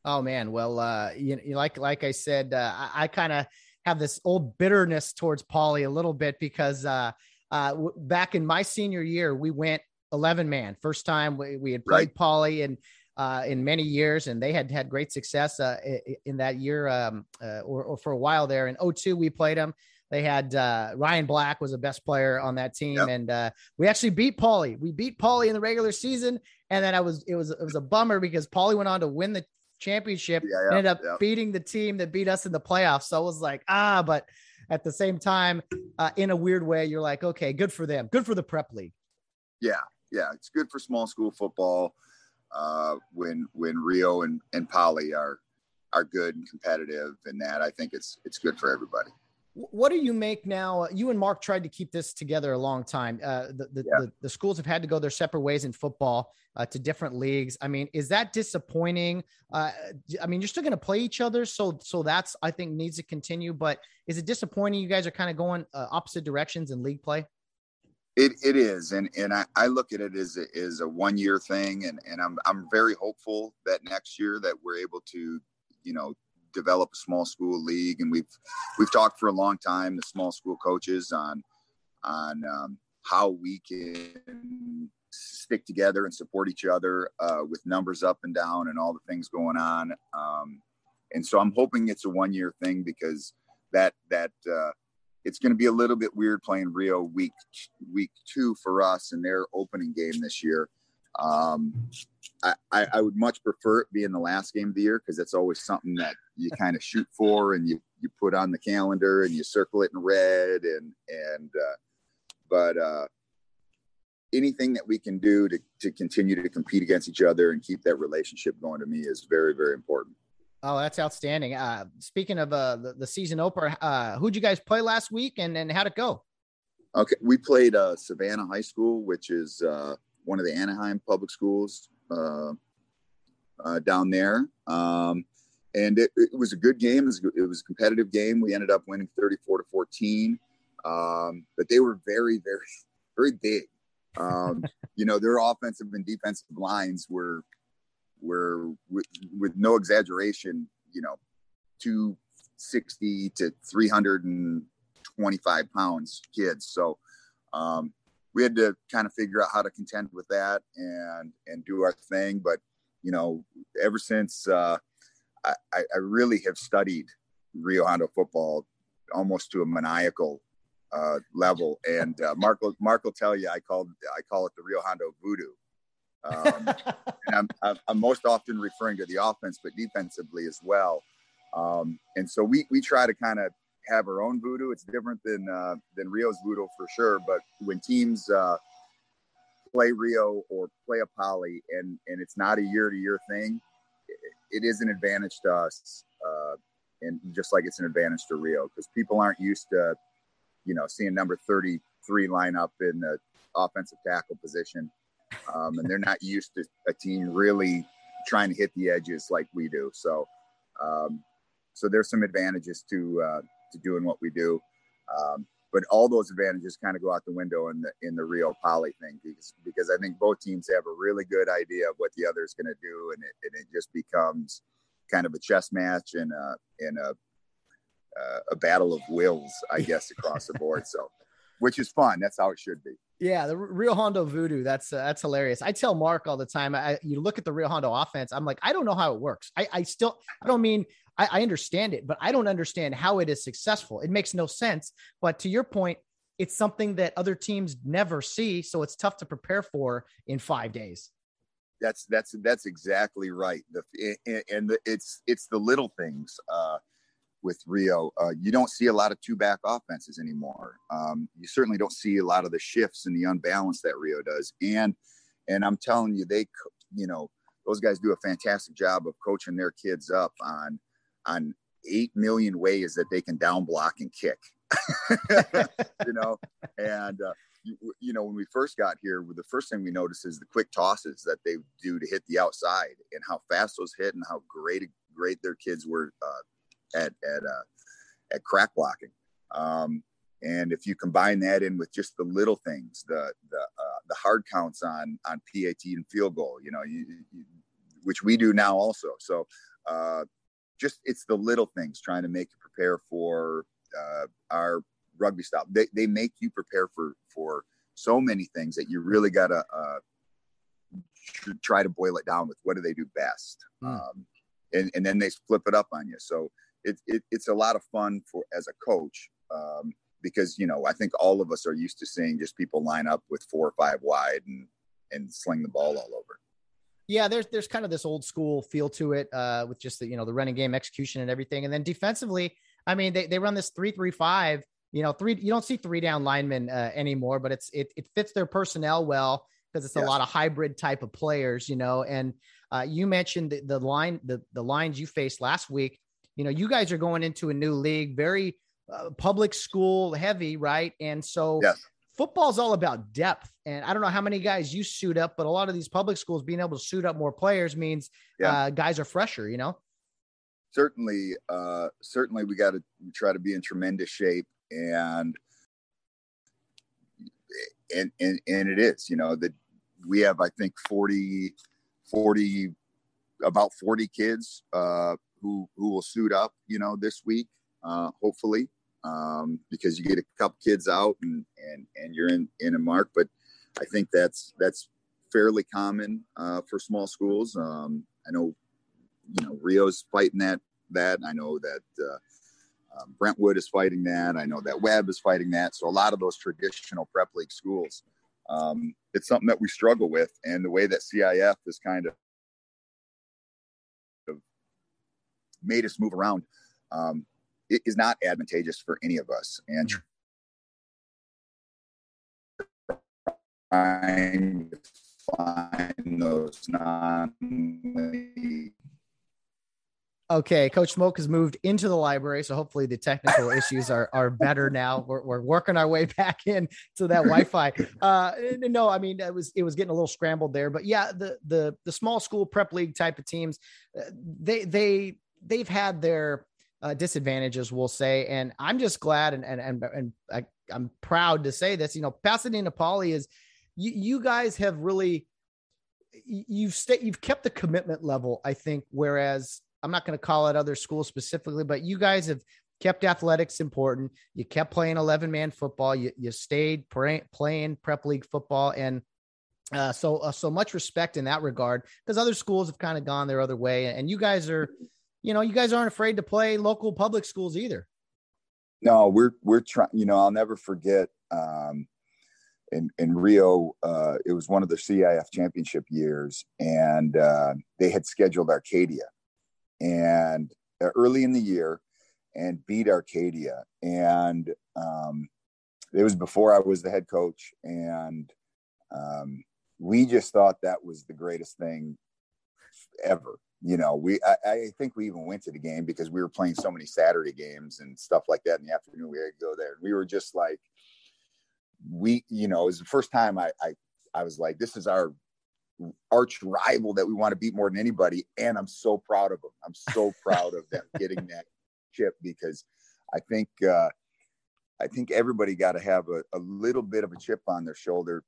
oh man well uh you, you like like i said uh, i, I kind of have this old bitterness towards Poly a little bit because uh, uh, w- back in my senior year, we went 11 man. First time we, we had played right. Poly and uh, in many years, and they had had great success uh, in that year um, uh, or, or, for a while there. In 02, we played them. They had uh, Ryan Black was the best player on that team, yep. and uh, we actually beat Poly. We beat Poly in the regular season, and then I was it was it was a bummer because Poly went on to win the championship, yeah, yeah, ended up yeah. beating the team that beat us in the playoffs. So I was like, ah, but at the same time, uh, in a weird way, you're like, okay, good for them, good for the prep league. Yeah, yeah, it's good for small school football uh, when when Rio and and Poly are are good and competitive, and that I think it's it's good for everybody what do you make now? You and Mark tried to keep this together a long time. Uh, the, the, yeah. the, the, schools have had to go their separate ways in football uh, to different leagues. I mean, is that disappointing? Uh, I mean, you're still going to play each other, so so that's I think needs to continue. But is it disappointing? You guys are kind of going uh, opposite directions in league play. It, it is, and and I, I look at it as a, as a one year thing, and and I'm I'm very hopeful that next year that we're able to, you know, develop a small school league, and we've we've talked for a long time, the small school coaches, on on um, how we can stick together and support each other uh, with numbers up and down and all the things going on. Um, and so I'm hoping it's a one year thing because that that uh, it's going to be a little bit weird playing Rio week week two for us in their opening game this year. Um, I, I, would much prefer it being the last game of the year because that's always something that you kind of shoot for and you, you put on the calendar and you circle it in red and and uh, but uh, anything that we can do to, to continue to compete against each other and keep that relationship going to me is very very important. Oh, that's outstanding. Uh, speaking of uh, the, the season opener, uh, who'd you guys play last week and, and how'd it go? Okay, we played uh, Savanna High School, which is uh, one of the Anaheim public schools uh, uh, down there. Um, and it, it, was a good game. It was, it was, a competitive game. We ended up winning 34 to 14. um, but they were very, very, very big. Um, you know, their offensive and defensive lines were were with, with no exaggeration, you know, 260 to 325 pounds kids. So um, we had to kind of figure out how to contend with that and and do our thing. But you know, ever since uh, I, I really have studied Rio Hondo football almost to a maniacal uh, level. And uh, Mark, will, Mark will tell you, I call I call it the Rio Hondo voodoo. Um, and I'm, I'm, most often referring to the offense, but defensively as well. Um, and so we we try to kind of have our own voodoo. It's different than uh, than Rio's voodoo for sure. But when teams uh, play Rio or play a poly, and and it's not a year to year thing, it, it is an advantage to us. Uh, and just like it's an advantage to Rio because people aren't used to you know, seeing number 33 line up in the offensive tackle position. Um, and they're not used to a team really trying to hit the edges like we do. So, um, so there's some advantages to, uh, to doing what we do. Um, but all those advantages kind of go out the window in the in the Rio Poly thing because because I think both teams have a really good idea of what the other is going to do, and it, and it just becomes kind of a chess match and a and a uh, a battle of wills, I guess, across the board. So, which is fun. That's how it should be. Yeah, the Rio Hondo voodoo. That's uh, that's hilarious. I tell Mark all the time. I, you look at the Rio Hondo offense. I'm like, I don't know how it works. I, I still, I don't mean I, I understand it, but I don't understand how it is successful. It makes no sense. But to your point, it's something that other teams never see, so it's tough to prepare for in five days. That's that's that's exactly right. The and the, it's it's the little things. Uh, with Rio. Uh, you don't see a lot of two back offenses anymore. Um, you certainly don't see a lot of the shifts and the unbalance that Rio does. And and I'm telling you, they you know those guys do a fantastic job of coaching their kids up on on eight million ways that they can down block and kick. you know, and uh, you, you, know when we first got here, the first thing we noticed is the quick tosses that they do to hit the outside and how fast those hit and how great great their kids were uh, at at uh, at crack blocking. Um, and if you combine that in with just the little things, the the uh, the hard counts on on PAT and field goal, you know, you, you, which we do now also. So uh, just it's the little things trying to make you prepare for uh, our rugby style. They they make you prepare for for so many things that you really gotta uh, try to boil it down with what do they do best, mm. um, and and then they flip it up on you. So it, it, it's a lot of fun for as a coach um, because you know I think all of us are used to seeing just people line up with four or five wide and and sling the ball all over. Yeah, there's there's kind of this old school feel to it uh, with just the you know the running game execution and everything, and then defensively, I mean they they run this three three five. You know, three you don't see three down linemen uh, anymore, but it's it it fits their personnel well because it's a lot of hybrid type of players. You know, and uh, you mentioned the, the line the the lines you faced last week you know, you guys are going into a new league, very uh, public school heavy, right? And so yes. football's all about depth. And I don't know how many guys you suit up, but a lot of these public schools being able to suit up more players means yeah. uh, guys are fresher, you know? Certainly, uh, certainly we got to try to be in tremendous shape and, and, and, and it is, you know, that we have, I think 40, 40, about 40 kids, uh, who who will suit up, you know, this week, uh, hopefully, um, because you get a couple kids out and and and you're in in a mark. But I think that's that's fairly common uh, for small schools. Um, I know, you know, Rio's fighting that that. I know that. Uh, um, Brentwood is fighting that. I know that Webb is fighting that. So a lot of those traditional prep league schools, um, it's something that we struggle with. And the way that CIF is kind of made us move around um, it is not advantageous for any of us. And trying to find those non Okay, Coach Smoke has moved into the library, so hopefully the technical issues are are better now. We're, we're working our way back in to that Wi-Fi. Uh, no, I mean it was it was getting a little scrambled there, but yeah, the the the small school prep league type of teams, uh, they they they've had their uh, disadvantages, we'll say. And I'm just glad, and and and, and I, I'm proud to say this. You know, Pasadena Poly is you, you guys have really you've stayed you've kept the commitment level. I think, whereas I'm not going to call out other schools specifically, but you guys have kept athletics important. You kept playing 11 man football. You, you stayed pray, playing prep league football. And uh, so, uh, so much respect in that regard because other schools have kind of gone their other way. And you guys are, you know, you guys aren't afraid to play local public schools either. No, we're, we're trying, you know, I'll never forget, um, in, in Rio, uh, it was one of the CIF championship years, and uh, they had scheduled Arcadia. And uh, early in the year, and beat Arcadia. And um, it was before I was the head coach. And um, we just thought that was the greatest thing ever. You know, we I, I, think we even went to the game because we were playing so many Saturday games and stuff like that in the afternoon. We had to go there. We were just like, we, you know, it was the first time I, I, I was like, this is our arch rival that we want to beat more than anybody. And I'm so proud of them. I'm so proud of them getting that chip because I think uh, I think everybody got to have a, a, little bit of a chip on their shoulder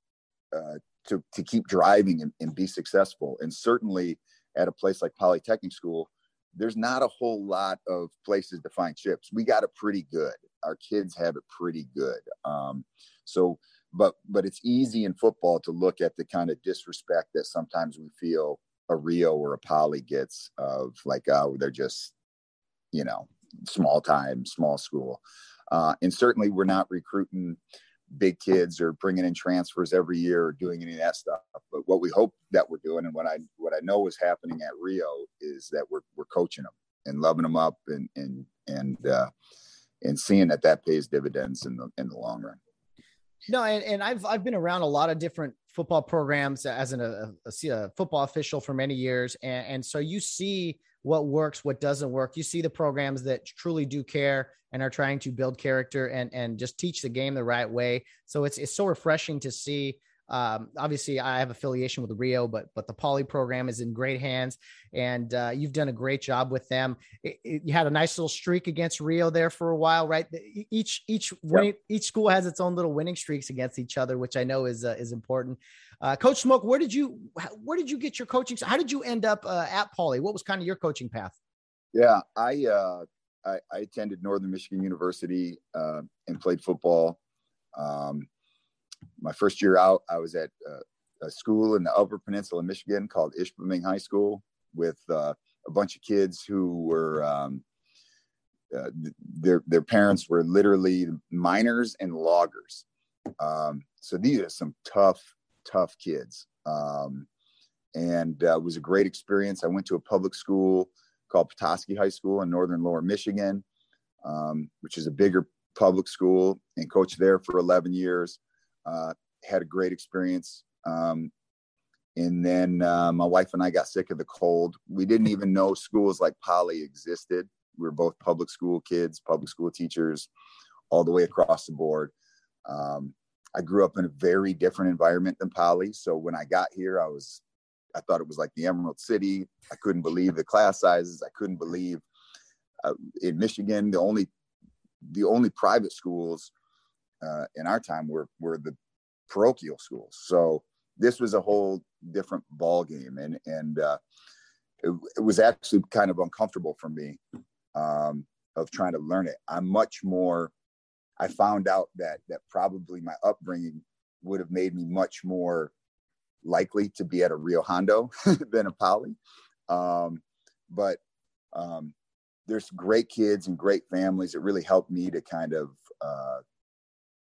uh, to to keep driving and, and, be successful. And certainly at a place like Polytechnic School, there's not a whole lot of places to find chips. We got it pretty good. Our kids have it pretty good. Um, so, but but it's easy in football to look at the kind of disrespect that sometimes we feel a Rio or a Poly gets of like, oh, they're just, you know, small time, small school. Uh, and certainly we're not recruiting big kids or bringing in transfers every year or doing any of that stuff. But what we hope that we're doing and what I what I know is happening at Rio is that we're we're coaching them and loving them up and and and uh, and seeing that that pays dividends in the in the long run. No, and, and I've I've been around a lot of different football programs as an, a, a, football official for many years, and, and so you see what works, what doesn't work. You see the programs that truly do care and are trying to build character and and just teach the game the right way. So it's it's so refreshing to see. Um, obviously, I have affiliation with Rio, but but the Poly program is in great hands, and uh, you've done a great job with them. It, it, you had a nice little streak against Rio there for a while, right? Each each winning, each school has its own little winning streaks against each other, which I know is uh, is important. Uh, Coach Smoke, where did you where did you get your coaching? How did you end up uh, at Poly? What was kind of your coaching path? Yeah, I uh, I, I, attended Northern Michigan University uh, and played football. Um, my first year out, I was at uh, a school in the Upper Peninsula, Michigan, called Ishpeming High School, with uh, a bunch of kids who were um, uh, their their parents were literally miners and loggers. Um, so these are some tough, tough kids, um, and uh, it was a great experience. I went to a public school called Petoskey High School in northern Lower Michigan, um, which is a bigger public school, and coached there for 11 years. Uh, had a great experience. Um, and then uh, my wife and I got sick of the cold. We didn't even know schools like Poly existed. We were both public school kids, public school teachers, all the way across the board. Um, I grew up in a very different environment than Poly. So when I got here, I was I thought it was like the Emerald City. I couldn't believe the class sizes. I couldn't believe uh, in Michigan the only the only private schools uh, in our time were were the parochial schools. So this was a whole different ball game, and and uh, it, it, was actually kind of uncomfortable for me um, of trying to learn it. I'm much more. I found out that that probably my upbringing would have made me much more likely to be at a Rio Hondo than a Poly. Um, but um, there's great kids and great families. It really helped me to kind of uh,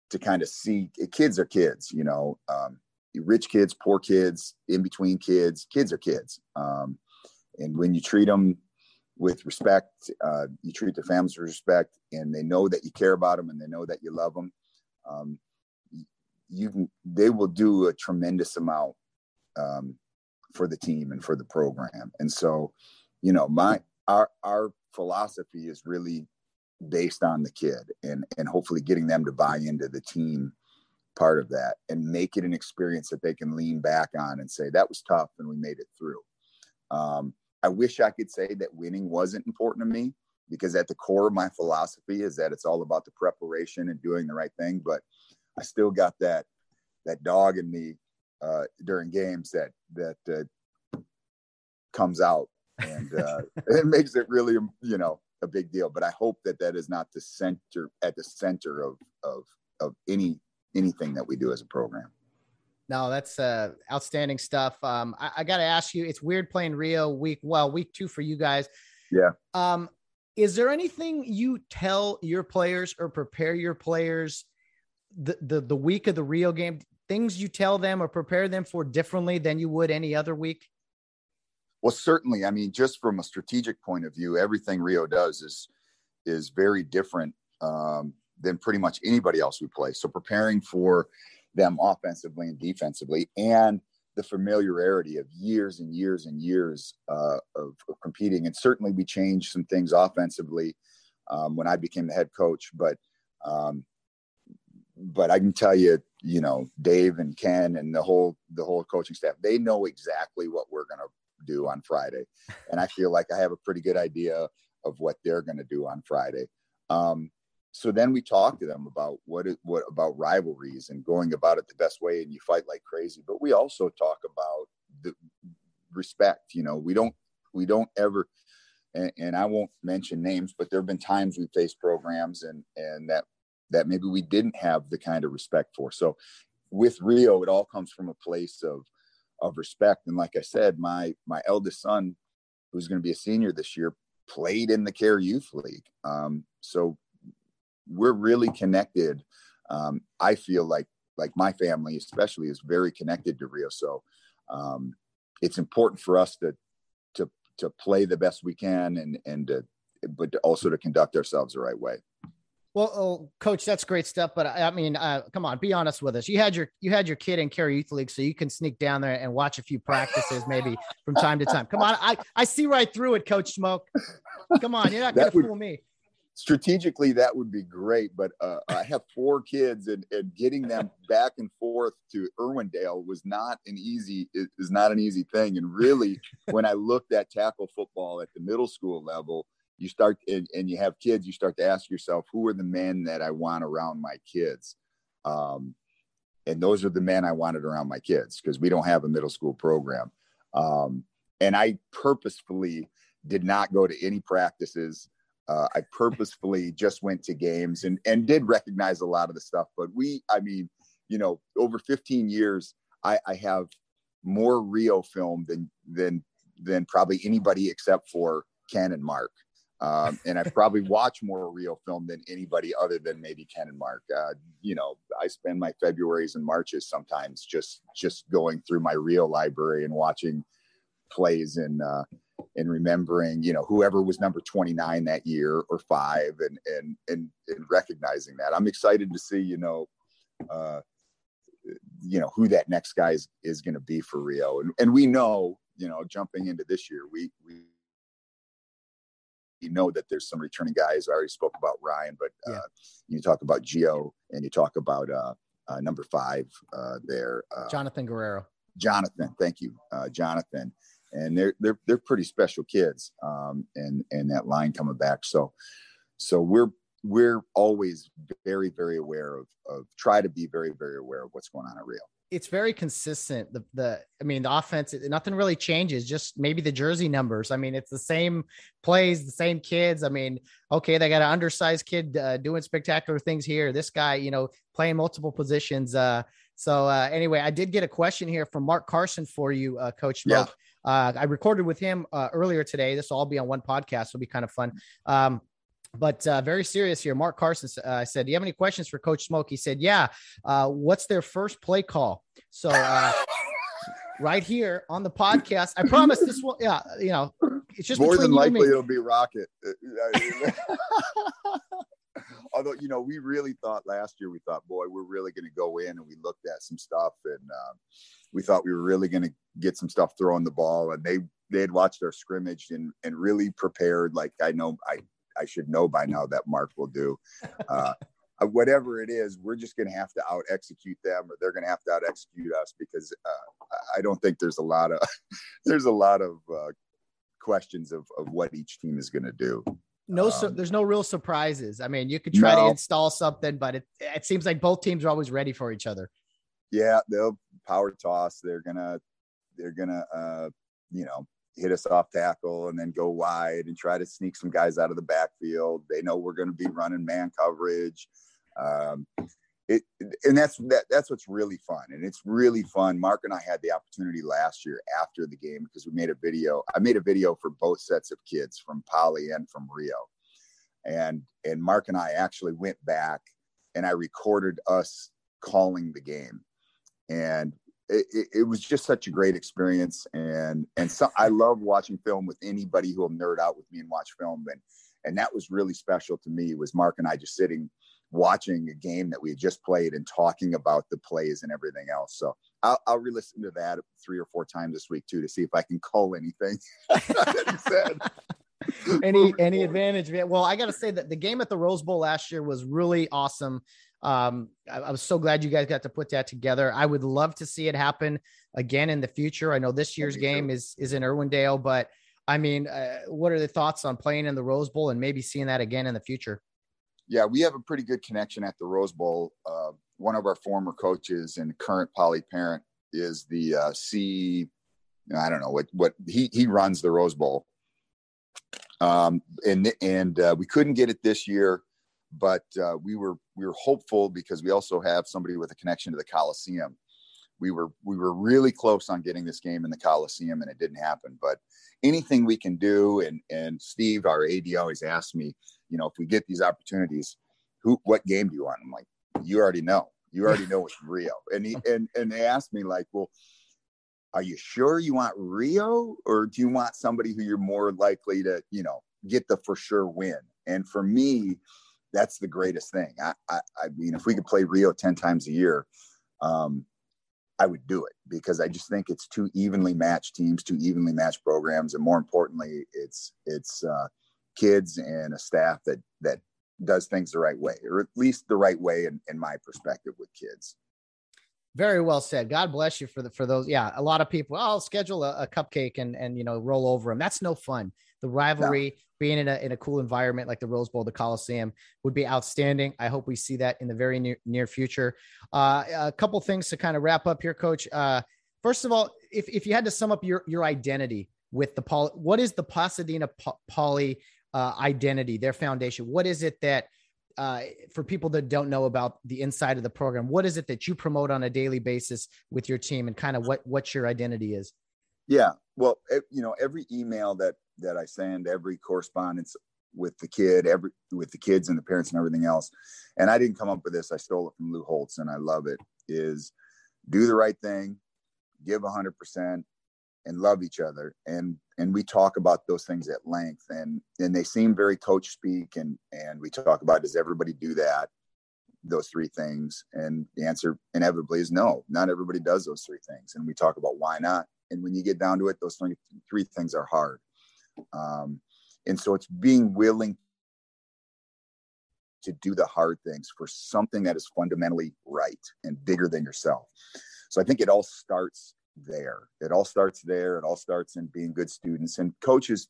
to kind of see kids are kids, you know, um, rich kids, poor kids, in between kids. Kids are kids, um, and when you treat them with respect, uh, you treat the families with respect, and they know that you care about them and they know that you love them. Um, you can, they will do a tremendous amount um, for the team and for the program. And so, you know, my our our philosophy is really based on the kid and and hopefully getting them to buy into the team part of that and make it an experience that they can lean back on and say that was tough and we made it through. Um, I wish I could say that winning wasn't important to me, because at the core of my philosophy is that it's all about the preparation and doing the right thing. But I still got that that dog in me uh, during games that that uh, comes out and uh, it makes it really you know a big deal. But I hope that that is not the center at the center of of of any anything that we do as a program. No, that's uh, outstanding stuff. Um, I, I got to ask you, it's weird playing Rio week, well, week two for you guys. Yeah. Um, is there anything you tell your players or prepare your players the, the, the week of the Rio game, things you tell them or prepare them for differently than you would any other week? Well, certainly. I mean, just from a strategic point of view, everything Rio does is, is very different um, than pretty much anybody else we play. So preparing for, them offensively and defensively, and the familiarity of years and years and years uh, of, of, competing. And certainly, we changed some things offensively um, when I became the head coach. But um, but I can tell you, you know, Dave and Ken and the whole the whole coaching staff, they know exactly what we're going to do on Friday, and I feel like I have a pretty good idea of what they're going to do on Friday. Um, so then we talk to them about what is what about rivalries and going about it the best way and you fight like crazy. But we also talk about the respect you know we don't we don't ever and, and i won't mention names but there have been times we faced programs and and that that maybe we didn't have the kind of respect for. So with rio it all comes from a place of of respect. And like i said my my eldest son who's going to be a senior this year played in the Kare Youth League. Um, so we're really connected. Um, I feel like like my family especially is very connected to Rio. So um, it's important for us to to to play the best we can and and to, but to also to conduct ourselves the right way. Well, oh, coach, that's great stuff. But I mean, uh, come on, be honest with us. You had your you had your kid in Kare Youth League, so you can sneak down there and watch a few practices maybe from time to time. Come on, I I see right through it, Coach Smoke. Come on, you're not going to fool me strategically that would be great but uh, i have four kids and, and getting them back and forth to irwindale was not an easy is not an easy thing and really when i looked at tackle football at the middle school level you start and, and you have kids you start to ask yourself who are the men that i want around my kids? Um, and those are the men i wanted around my kids because we don't have a middle school program. Um, and i purposefully did not go to any practices uh, I purposefully just went to games and and did recognize a lot of the stuff. But we, I mean, you know, over 15 years, I, I have more Rio film than than than probably anybody except for Ken and Mark. Um, and I probably watch more Rio film than anybody other than maybe Ken and Mark. Uh, you know, I spend my Februarys and Marches sometimes just just going through my Rio library and watching plays and uh, and remembering, you know, whoever was number 29 that year or five and, and, and, and recognizing that. I'm excited to see, you know, uh, you know, who that next guy is, is going to be for Rio. And, and we know, you know, jumping into this year, we, we, you know that there's some returning guys. I already spoke about Ryan, but uh, yeah. you talk about Geo and you talk about uh, uh, number five uh, there, uh, Jonathan Guerrero. Jonathan, thank you, uh, Jonathan and they're they're they're pretty special kids um, and and that line coming back so so we're we're always very very aware of of try to be very very aware of what's going on at Rio. It's very consistent. The the I mean the offense nothing really changes. Just maybe the jersey numbers. I mean it's the same plays, the same kids. I mean okay they got an undersized kid uh, doing spectacular things here. This guy you know playing multiple positions. Uh, so uh, anyway, I did get a question here from Mark Carson for you, uh, Coach Smoke. Yeah. Uh, I recorded with him uh, earlier today. This will all be on one podcast. It'll be kind of fun. Um, but uh, very serious here. Mark Carson uh, said, "Do you have any questions for Coach Smoke?" He said, "Yeah. Uh, what's their first play call?" So uh, right here on the podcast, I promise this will. Yeah, you know, it's just more than likely it'll be Rocket. although you know we really thought last year we thought boy we're really going to go in and we looked at some stuff and uh, we thought we were really going to get some stuff throwing the ball and they they had watched our scrimmage and and really prepared like i know i i should know by now that mark will do. Uh, uh whatever it is we're just going to have to out execute them or they're going to have to out execute us because uh, i don't think there's a lot of there's a lot of uh, questions of, of what each team is going to do no, um, there's no real surprises. I mean, you could try no. to install something, but it it seems like both teams are always ready for each other. Yeah, they'll power toss. They're gonna they're gonna uh, you know hit us off tackle and then go wide and try to sneak some guys out of the backfield. They know we're going to be running man coverage. Um, it, and that's that, that's what's really fun and it's really fun. Mark and i had the opportunity last year after the game because we made a video i made a video for both sets of kids from Poly and from rio. And and mark and i actually went back and i recorded us calling the game. And it, it, it was just such a great experience. And and so i love watching film with anybody who will nerd out with me and watch film. And and that was really special to me was mark and i just sitting watching a game that we had just played and talking about the plays and everything else. So I'll, I'll re-listen to that three or four times this week too to see if I can cull anything that he said. any any advantage? Well, I got to say that the game at the Rose Bowl last year was really awesome. Um, I, I was so glad you guys got to put that together. I would love to see it happen again in the future. I know this year's game is is in Irwindale, but I mean, uh, what are the thoughts on playing in the Rose Bowl and maybe seeing that again in the future? Yeah, we have a pretty good connection at the Rose Bowl. Uh, one of our former coaches and current poly parent is the uh, C. I don't know what what he he runs the Rose Bowl. Um, and and uh, we couldn't get it this year, but uh, we were we were hopeful because we also have somebody with a connection to the Coliseum. We were we were really close on getting this game in the Coliseum, and it didn't happen. But anything we can do, and and Steve, our AD, always asks me, you know, if we get these opportunities, who, what game do you want? I'm like, you already know. You already know it's Rio. And he, and and they asked me like, well, are you sure you want Rio, or do you want somebody who you're more likely to, you know, get the for sure win? And for me, that's the greatest thing. I, I, I mean, if we could play Rio ten times a year, um, I would do it because I just think it's two evenly matched teams, two evenly matched programs, and more importantly, it's it's uh, kids and a staff that that does things the right way, or at least the right way in, in my perspective with kids. Very well said. God bless you for the for those. Yeah, a lot of people. Oh, I'll schedule a, a, cupcake and and you know roll over them. That's no fun. The rivalry, no. being in a in a cool environment like the Rose Bowl, the Coliseum, would be outstanding. I hope we see that in the very near near future. Uh, a couple things to kind of wrap up here, Coach. Uh, first of all, if if you had to sum up your your identity with the Paul, what is the Pasadena Poly uh, identity, their foundation? What is it that, uh, for people that don't know about the inside of the program, what is it that you promote on a daily basis with your team, and kind of what what your identity is? Yeah, well, you know, every email that that I send, every correspondence with the kid, every with the kids and the parents and everything else, and I didn't come up with this. I stole it from Lou Holtz, and I love it. Is do the right thing, give hundred percent, and love each other and and we talk about those things at length and and they seem very coach speak and and we talk about does everybody do that those three things? And the answer inevitably is no not everybody does those three things and we talk about why not and when you get down to it those three three things are hard. Um, and so it's being willing to do the hard things for something that is fundamentally right and bigger than yourself. So i think it all starts there. It all starts there. It all starts in being good students. And coaches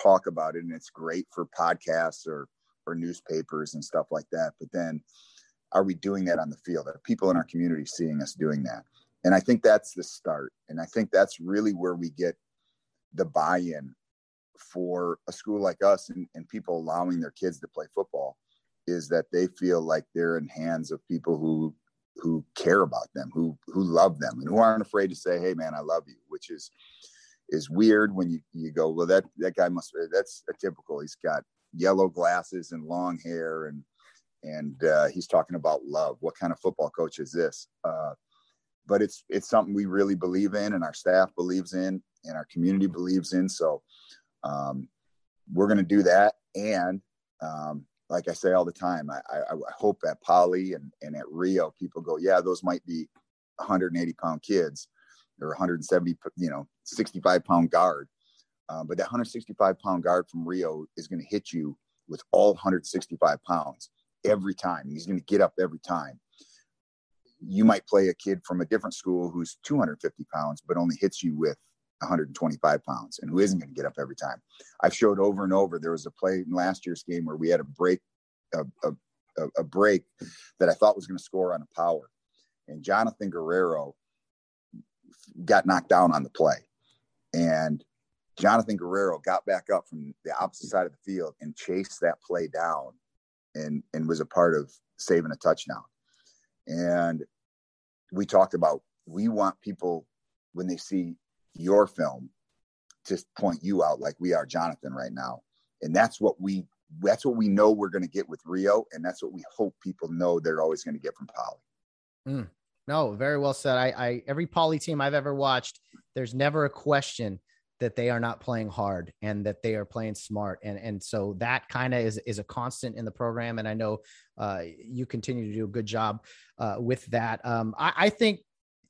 talk about it, and it's great for podcasts or or newspapers and stuff like that. But then, are we doing that on the field? Are people in our community seeing us doing that? And I think that's the start. And I think that's really where we get the buy-in for a school like us and, and people allowing their kids to play football is that they feel like they're in hands of people who who care about them, who who love them, and who aren't afraid to say, "Hey, man, I love you," which is is weird when you you go, "Well, that that guy must that's a typical. He's got yellow glasses and long hair, and and uh, he's talking about love. What kind of football coach is this?" Uh, but it's it's something we really believe in, and our staff believes in, and our community believes in. So um, we're going to do that, and um, like I say all the time, I, I, I hope at Poly and, and at Rio, people go, yeah, those might be 180 pound kids or 170, you know, 65 pound guard. Uh, but that 165 pound guard from Rio is going to hit you with all 165 pounds every time. He's going to get up every time. You might play a kid from a different school who's 250 pounds, but only hits you with 125 pounds and who isn't going to get up every time. I've showed over and over. There was a play in last year's game where we had a break, a, a, a break that I thought was going to score on a power, and Jonathan Guerrero got knocked down on the play, and Jonathan Guerrero got back up from the opposite side of the field and chased that play down, and and was a part of saving a touchdown. And we talked about we want people when they see your film to point you out like we are Jonathan right now. And that's what we that's what we know we're going to get with Rio, and that's what we hope people know they're always going to get from Poly. Mm, no, very well said. I, I every Poly team I've ever watched, there's never a question that they are not playing hard and that they are playing smart and and so that kind of is is a constant in the program and i know uh, you continue to do a good job uh, with that um, I, I, think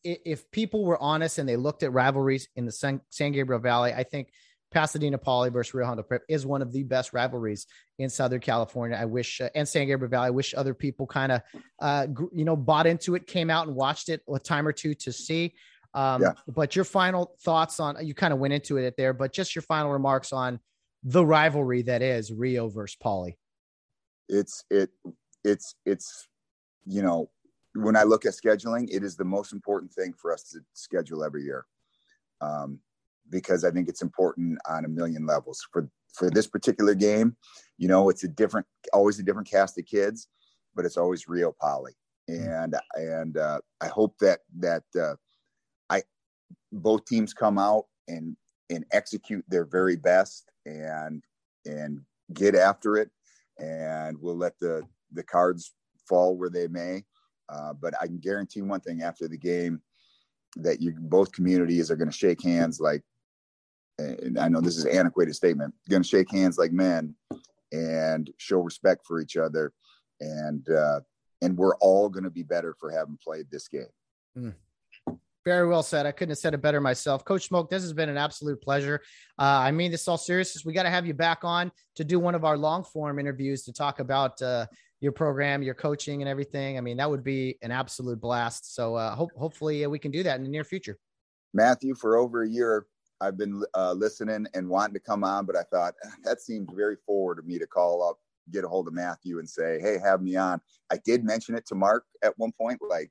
if people were honest and they looked at rivalries in the san, san gabriel valley i think pasadena poly versus rio hondo prep is one of the best rivalries in southern california i wish uh, and san gabriel valley i wish other people kind of uh, you know bought into it came out and watched it a time or two to see um, yeah. But your final thoughts on you kind of went into it there, but just your final remarks on the rivalry that is Rio versus Poly. It's it it's it's you know when I look at scheduling, it is the most important thing for us to schedule every year, um, because I think it's important on a million levels. For for this particular game, you know, it's a different, always a different cast of kids, but it's always Rio Poly, mm. and and uh, I hope that that uh, both teams come out and and execute their very best and and get after it and we'll let the the cards fall where they may uh, but i can guarantee one thing after the game that you both communities are going to shake hands like and i know this is an antiquated statement going to shake hands like men and show respect for each other and uh, and we're all going to be better for having played this game mm. Very well said. I couldn't have said it better myself. Coach Smoke, this has been an absolute pleasure. Uh, I mean this all serious. We got to have you back on to do one of our long form interviews to talk about uh, your program, your coaching, and everything. I mean, that would be an absolute blast. So uh, hope, hopefully we can do that in the near future. Matthew, for over a year, I've been uh, listening and wanting to come on, but I thought ah, that seemed very forward of me to call up, get a hold of Matthew and say, hey, have me on. I did mention it to Mark at one point, like,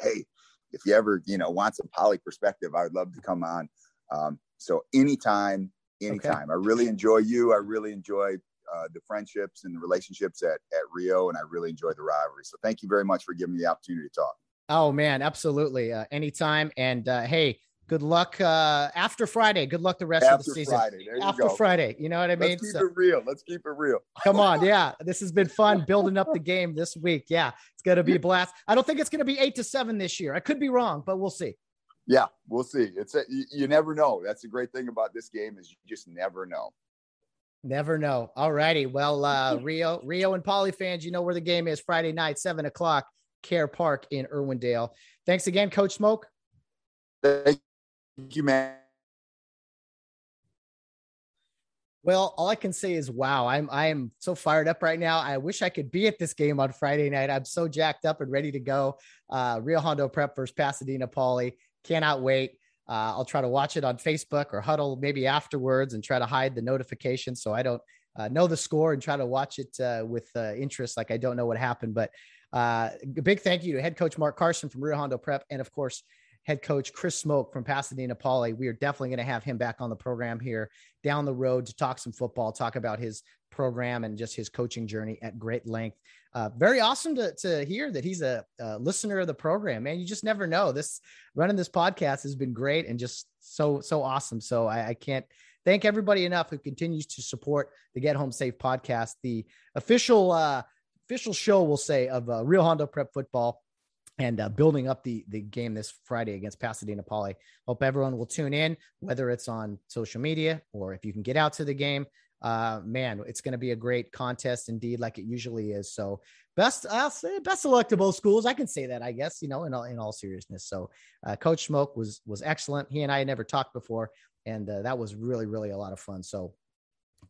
hey, if you ever you know want some poly perspective, I would love to come on. Um, so anytime, anytime. Okay. I really enjoy you. I really enjoy uh, the friendships and the relationships at at Rio, and I really enjoy the rivalry. So thank you very much for giving me the opportunity to talk. Oh man, absolutely. Uh, anytime. And uh, hey, good luck uh, after Friday. Good luck the rest after of the season. Friday. after go. Friday. You know what I mean? Let's keep so, it real. Let's keep it real. come on. Yeah. This has been fun building up the game this week. Yeah. It's going to be a blast. I don't think it's going to be eight to seven this year. I could be wrong, but we'll see. Yeah, we'll see. It's a, you, you never know. That's the great thing about this game is you just never know. Never know. All righty. Well, uh, Rio, Rio and Poly fans, you know where the game is Friday night, seven o'clock, Kare Park in Irwindale. Thanks again, Coach Smoke. Thank Thank you, man. Well, all I can say is wow. I'm I am so fired up right now. I wish I could be at this game on Friday night. I'm so jacked up and ready to go. Uh, Rio Hondo Prep versus Pasadena Poly. Cannot wait. Uh, I'll try to watch it on Facebook or Hudl maybe afterwards and try to hide the notification so I don't uh, know the score and try to watch it uh, with uh, interest like I don't know what happened. But uh, a big thank you to head coach Mark Carson from Rio Hondo Prep and of course head coach Chris Smoke from Pasadena Poly. We are definitely going to have him back on the program here down the road to talk some football, talk about his program and just his coaching journey at great length. Uh, very awesome to, to hear that he's a, a, listener of the program, man. You just never know. This running this podcast has been great and just so so awesome. So I, I can't thank everybody enough who continues to support the Get Home Safe podcast, the official uh, official show, we'll say, of uh, Rio Hondo Prep Football and uh, building up the the game this Friday against Pasadena Poly. Hope everyone will tune in, whether it's on social media or if you can get out to the game. Uh, man, it's going to be a great contest indeed, like it usually is. So, best I'll say best of luck to both schools. I can say that, I guess, you know, in all in all seriousness. So, uh, Coach Smoke was was excellent. He and I had never talked before, and uh, that was really really a lot of fun. So,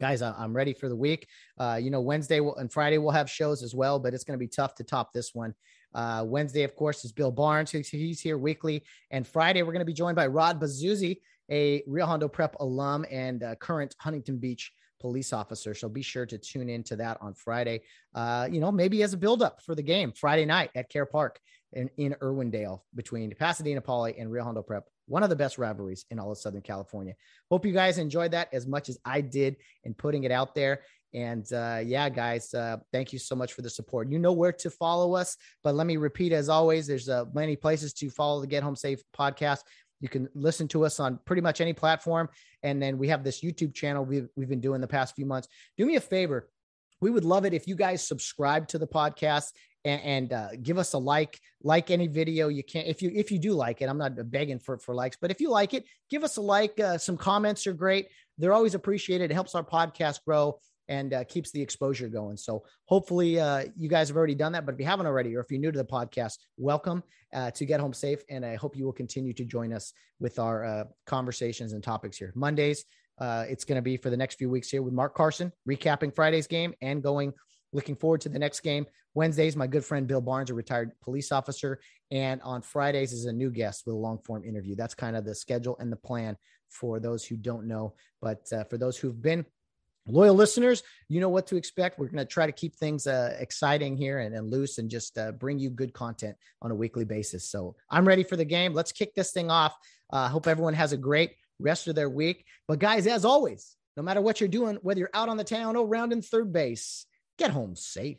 guys i'm ready for the week uh, you know wednesday and friday we'll have shows as well but it's going to be tough to top this one uh, Wednesday, of course, is Bill Barnes. He's here weekly. And Friday, we're going to be joined by Rod Bazuzzi a Rio Hondo Prep alum and uh, current Huntington Beach police officer. So be sure to tune into that on Friday. Uh, you know, maybe as a buildup for the game Friday night at Kare Park in, in Irwindale between Pasadena Poly and Rio Hondo Prep. One of the best rivalries in all of Southern California. Hope you guys enjoyed that as much as I did in putting it out there. And uh, yeah, guys, uh, thank you so much for the support. You know where to follow us, but let me repeat as always, there's uh, many places to follow the Get Home Safe podcast. You can listen to us on pretty much any platform. And then we have this YouTube channel we've, we've been doing the past few months. Do me a favor. We would love it if you guys subscribe to the podcast and, and uh, give us a like like any video you can if you if you do like it i'm not begging for for likes but if you like it give us a like uh, some comments are great they're always appreciated it helps our podcast grow and uh, keeps the exposure going. So hopefully uh, you guys have already done that. But if you haven't already, or if you're new to the podcast, welcome uh, to Get Home Safe. And I hope you will continue to join us with our uh, conversations and topics here. Mondays, uh, it's going to be for the next few weeks here with Mark Carson, recapping Friday's game and going, looking forward to the next game. Wednesdays, my good friend Bill Barnes, a retired police officer. And on Fridays is a new guest with a long form interview. That's kind of the schedule and the plan for those who don't know. But uh, for those who've been loyal listeners, you know what to expect. We're going to try to keep things uh, exciting here and, and, loose and just uh, bring you good content on a weekly basis. So I'm ready for the game. Let's kick this thing off. I uh, hope everyone has a great rest of their week. But guys, as always, no matter what you're doing, whether you're out on the town or round in third base, get home safe.